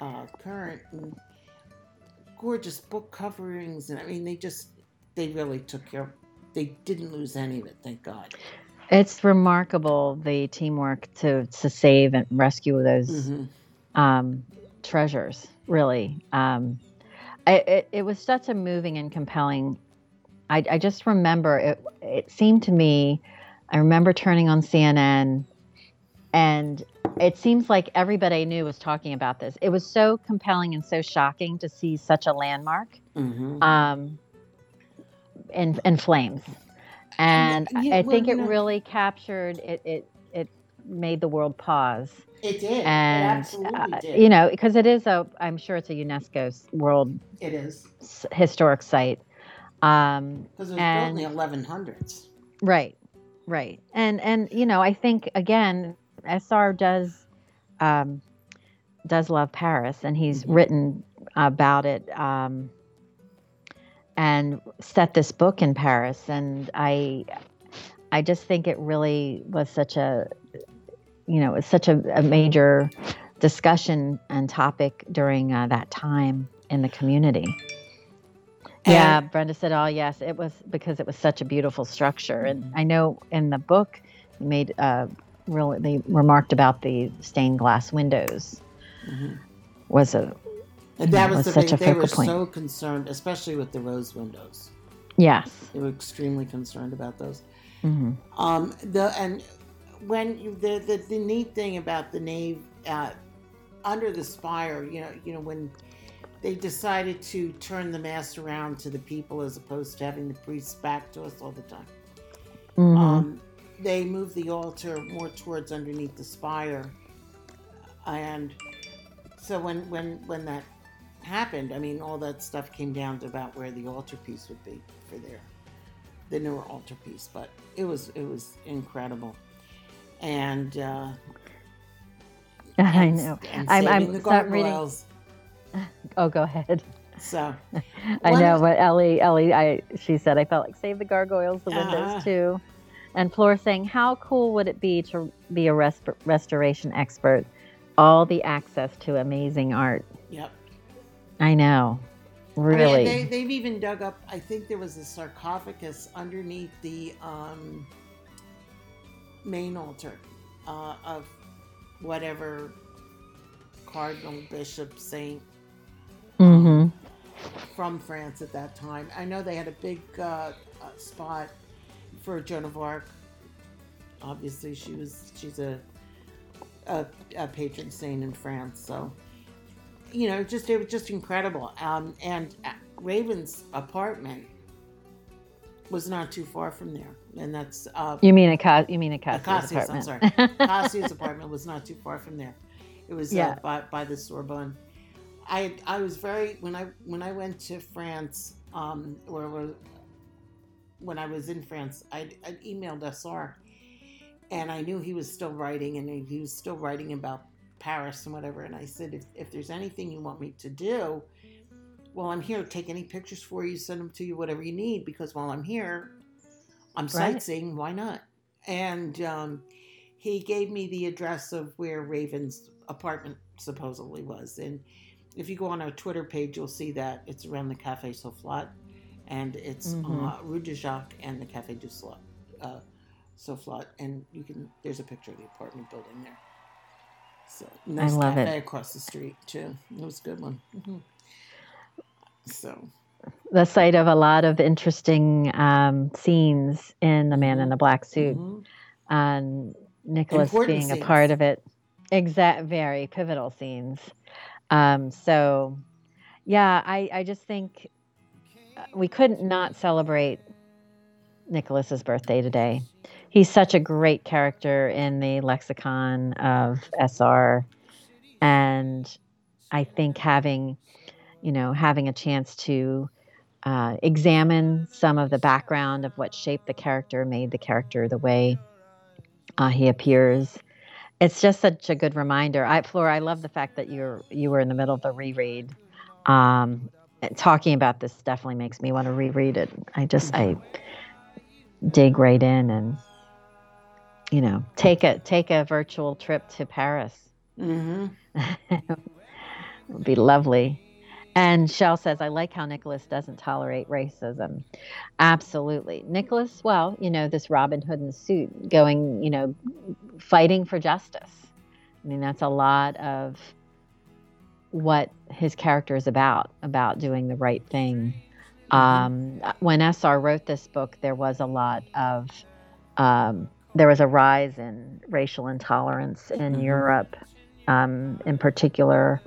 uh, current. And gorgeous book coverings, and I mean they just they really took care. They didn't lose any of it, thank God. It's remarkable the teamwork to to save and rescue those Mhm. um, treasures. Really, um, I, it, it was such a moving and compelling. I, I just remember it. It seemed to me. I remember turning on CNN, and it seems like everybody I knew was talking about this. It was so compelling and so shocking to see such a landmark Mhm. um, in in flames, and And, yeah, I well, think you it know- really captured it. It it made the world pause It did. it and absolutely uh, did. you know because it is a i'm sure it's a unesco world it is s- historic site um because it was and- built in the 1100s. right right and and you know i think again sr does um does love paris and he's Mhm. written about it um and set this book in paris and i i just think it really was such a you know it's such a, a major discussion and topic during uh, that time in the community yeah brenda said oh yes it was because it was such a beautiful structure and i know in the book you made uh really they remarked about the stained glass windows Mhm. was a And that was, was the such big, a they were point. so concerned, especially with the rose windows. yes They were extremely concerned about those. hmm Um, the and when you, the, the the neat thing about the nave uh, under the spire, you know, you know when they decided to turn the mass around to the people as opposed to having the priests back to us all the time. hmm Um, they moved the altar more towards underneath the spire, and so when when when that happened, I mean, all that stuff came down to about where the altarpiece would be for their the newer altarpiece. But it was it was incredible, and uh, i know and I'm- I'm- the I'm reading- gargoyles. oh go ahead So I know, but Ellie, Ellie, I she said I felt like save the gargoyles, the windows Uh-huh. too, and Flor saying, how cool would it be to be a rest- restoration expert? All the access to amazing art. yep. I know, I mean, really. they, they've even dug up. I think there was a sarcophagus underneath the um, main altar uh, of whatever cardinal, bishop, saint hmm from France at that time. I know they had a big uh, uh, spot for Joan of Arc. Obviously, she was she's a, a a patron saint in France. So, you know, just it was just incredible. Um, and uh, Raven's apartment was not too far from there, and that's uh, You mean a Ca- you mean a Cassie's, Cassie's, I'm apartment? sorry. Cassie's apartment was not too far from there. It was Yeah. uh, by, by the Sorbonne. I I was very when I when I went to France, um, or, or when I was in France, I I emailed SR, and I knew he was still writing, and he was still writing about Paris and whatever. And I said, if if there's anything you want me to do, well, I'm here. Take any pictures for you, send them to you, whatever you need, because while I'm here, I'm Right. sightseeing. Why not? And um, he gave me the address of where Raven's apartment supposedly was, and if you go on our Twitter page, you'll see that it's around the Cafe Soufflot, and it's Mhm. uh, Rue de Jacques and the Cafe du Slot, uh, Soufflot, and you can. There's a picture of the apartment building there. So nice love cafe it. across the street too. It was a good one. hmm So The site of a lot of interesting um, scenes in The Man in the Black Suit, mhm. and Nicholas Important being a part of it. Exact, very pivotal scenes. Um, so, yeah, I, I just think uh, we couldn't not celebrate Nicholas's birthday today. He's such a great character in the lexicon of SR, and I think having, you know, having a chance to uh, examine some of the background of what shaped the character, made the character the way uh, he appears. It's just such a good reminder. I, Flora, I love the fact that you're you were in the middle of the reread. Um, talking about this definitely makes me want to reread it. I just I dig right in and you know take a take a virtual trip to Paris. Mm-hmm. it would be lovely. And Shell says, I like how Nicholas doesn't tolerate racism. Absolutely. Nicholas, well, you know, this Robin Hood in suit going, you know, fighting for justice. I mean, that's a lot of what his character is about, about doing the right thing. Um, when SR wrote this book, there was a lot of, um, there was a rise in racial intolerance in Mhm. Europe um, in particular.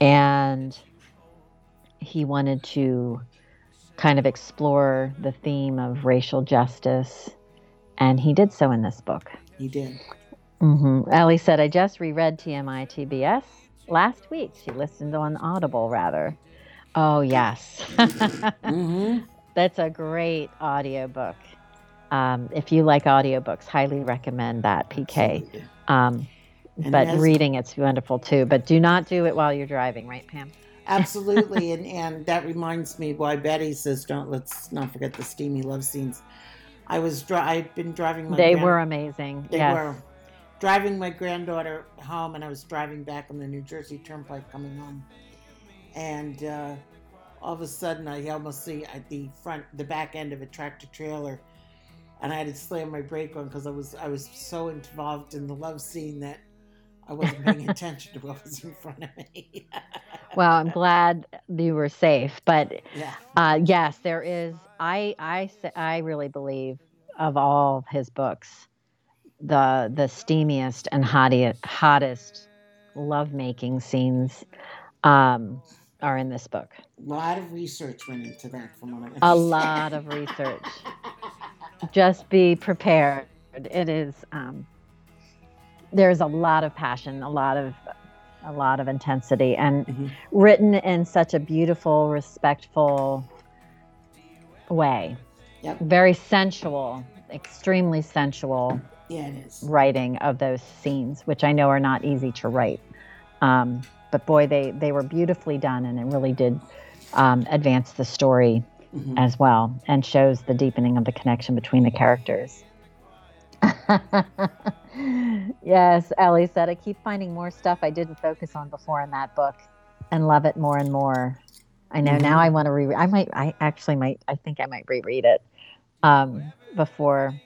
And he wanted to kind of explore the theme of racial justice. And he did so in this book. He did. hmm Ellie said, I just reread TMI TBS last week. She listened on Audible, rather. Oh, yes. hmm That's a great audiobook. Um, if you like audiobooks, highly recommend that, PK. Um, but reading it's wonderful too. But do not do it while you're driving, right, Pam? Absolutely, and and that reminds me why Betty says don't let's not forget the steamy love scenes. I was dri- I'd been driving my they grand- were amazing. they yes. were driving my granddaughter home, and I was driving back on the New Jersey Turnpike coming home, and uh, all of a sudden I almost see at the front the back end of a tractor trailer, and I had to slam my brake on because I was I was so involved in the love scene that I wasn't paying attention to what was in front of me. Well, I'm glad you were safe. But yeah. uh, yes, there is. I I I really believe of all his books, the the steamiest and hottest hottest lovemaking scenes um, are in this book. A lot of research went into that from what I A lot of research. Just be prepared. It is. Um, there's a lot of passion, a lot of a lot of intensity, and Mhm. written in such a beautiful, respectful way. Yep. Very sensual, extremely sensual Yeah, it is. writing of those scenes, which I know are not easy to write. Um, but boy, they they were beautifully done, and it really did um, advance the story Mhm. as well, and shows the deepening of the connection between the characters. yes, Ellie said, I keep finding more stuff I didn't focus on before in that book, and love it more and more. I know now Mhm. I want to reread. I might. I actually might. I think I might reread it um, before.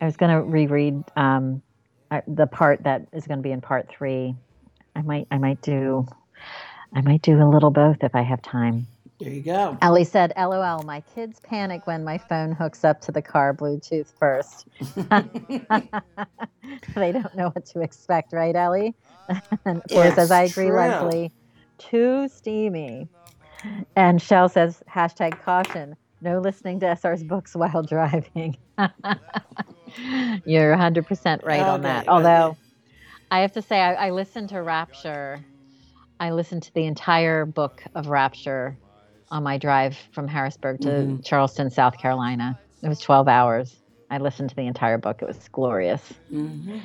I was going to reread um, uh, the part that is going to be in part three. I might. I might do. I might do a little both if I have time. There you go. Ellie said, "LOL, my kids panic when my phone hooks up to the car Bluetooth first. they don't know what to expect, right, Ellie?" and Flora Yes, says, "I agree, true. Leslie. Too steamy." And Shell says, "Hashtag caution: No listening to SR's books while driving." You're 100% right on that. Although I have to say, I, I listened to Rapture. I listened to the entire book of Rapture on my drive from Harrisburg to Mhm. Charleston, South Carolina. It was 12 hours. I listened to the entire book. It was glorious. hmm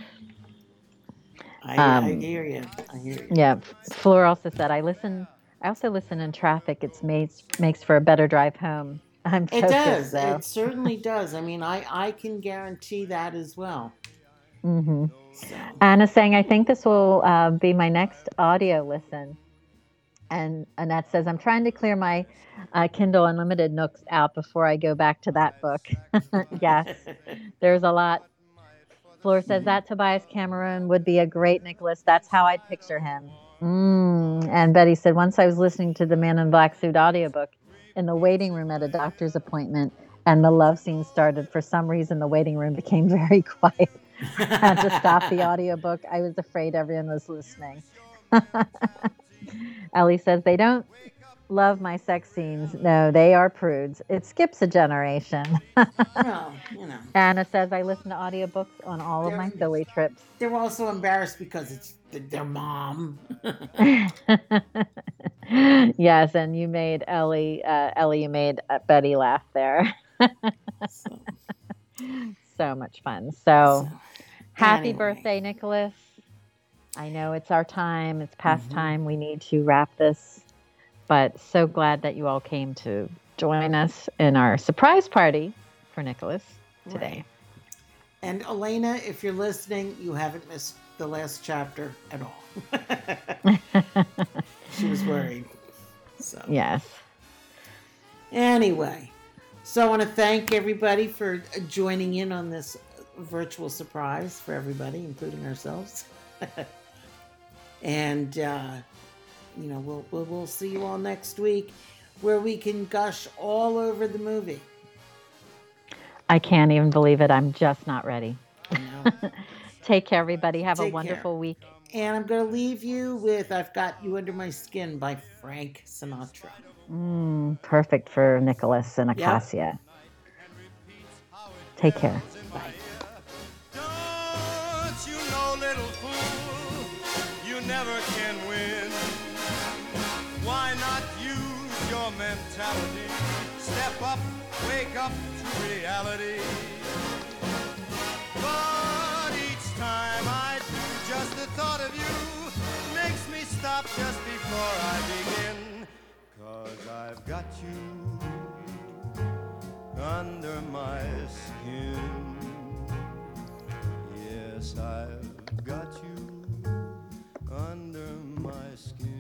I, I Um, hear you. I hear you. Yeah. Fleur also said, I listen. I also listen in traffic. It's makes makes for a better drive home. I'm It does. though. It certainly does. I mean, I, I can guarantee that as well. hmm So, Anna's saying, I think this will uh, be my next audio listen. And Annette says, I'm trying to clear my uh, Kindle Unlimited nooks out before I go back to that book. yes, there's a lot. Flor says that Tobias Cameron would be a great Nicholas. That's how I'd picture him. Mm. And Betty said, once I was listening to the Man in Black Suit audiobook in the waiting room at a doctor's appointment, and the love scene started. For some reason, the waiting room became very quiet. I had to stop the audiobook. I was afraid everyone was listening. Ellie says they don't love my sex scenes. No, they are prudes. It skips a generation. well, you know. Anna says I listen to audiobooks on all of my Philly trips. They're also embarrassed because it's their mom. yes, and you made Ellie, uh, Ellie, you made uh, Betty laugh there. so. so. much fun. So, so happy anyway. birthday, Nicholas. I know it's our time, it's past mm-hmm. time. We need to wrap this, but so glad that you all came to join us in our surprise party for Nicholas today. Right. And Elena, if you're listening, you haven't missed the last chapter at all. she was worried. So. Yes. Anyway, so I want to thank everybody for joining in on this virtual surprise for everybody, including ourselves. and uh, you know, we'll, we'll we'll see you all next week, where we can gush all over the movie. I can't even believe it. I'm just not ready. Take care, everybody. Have Take a wonderful care. week. And I'm going to leave you with I've Got You Under My Skin by Frank Sinatra. Mm, perfect for Nicholas and Acacia. Yep. Take care. melody. Step up, wake up to reality. But each time I do, just the thought of you makes me stop just before I begin. Cause I've got you under my skin. Yes, I've got you under my skin.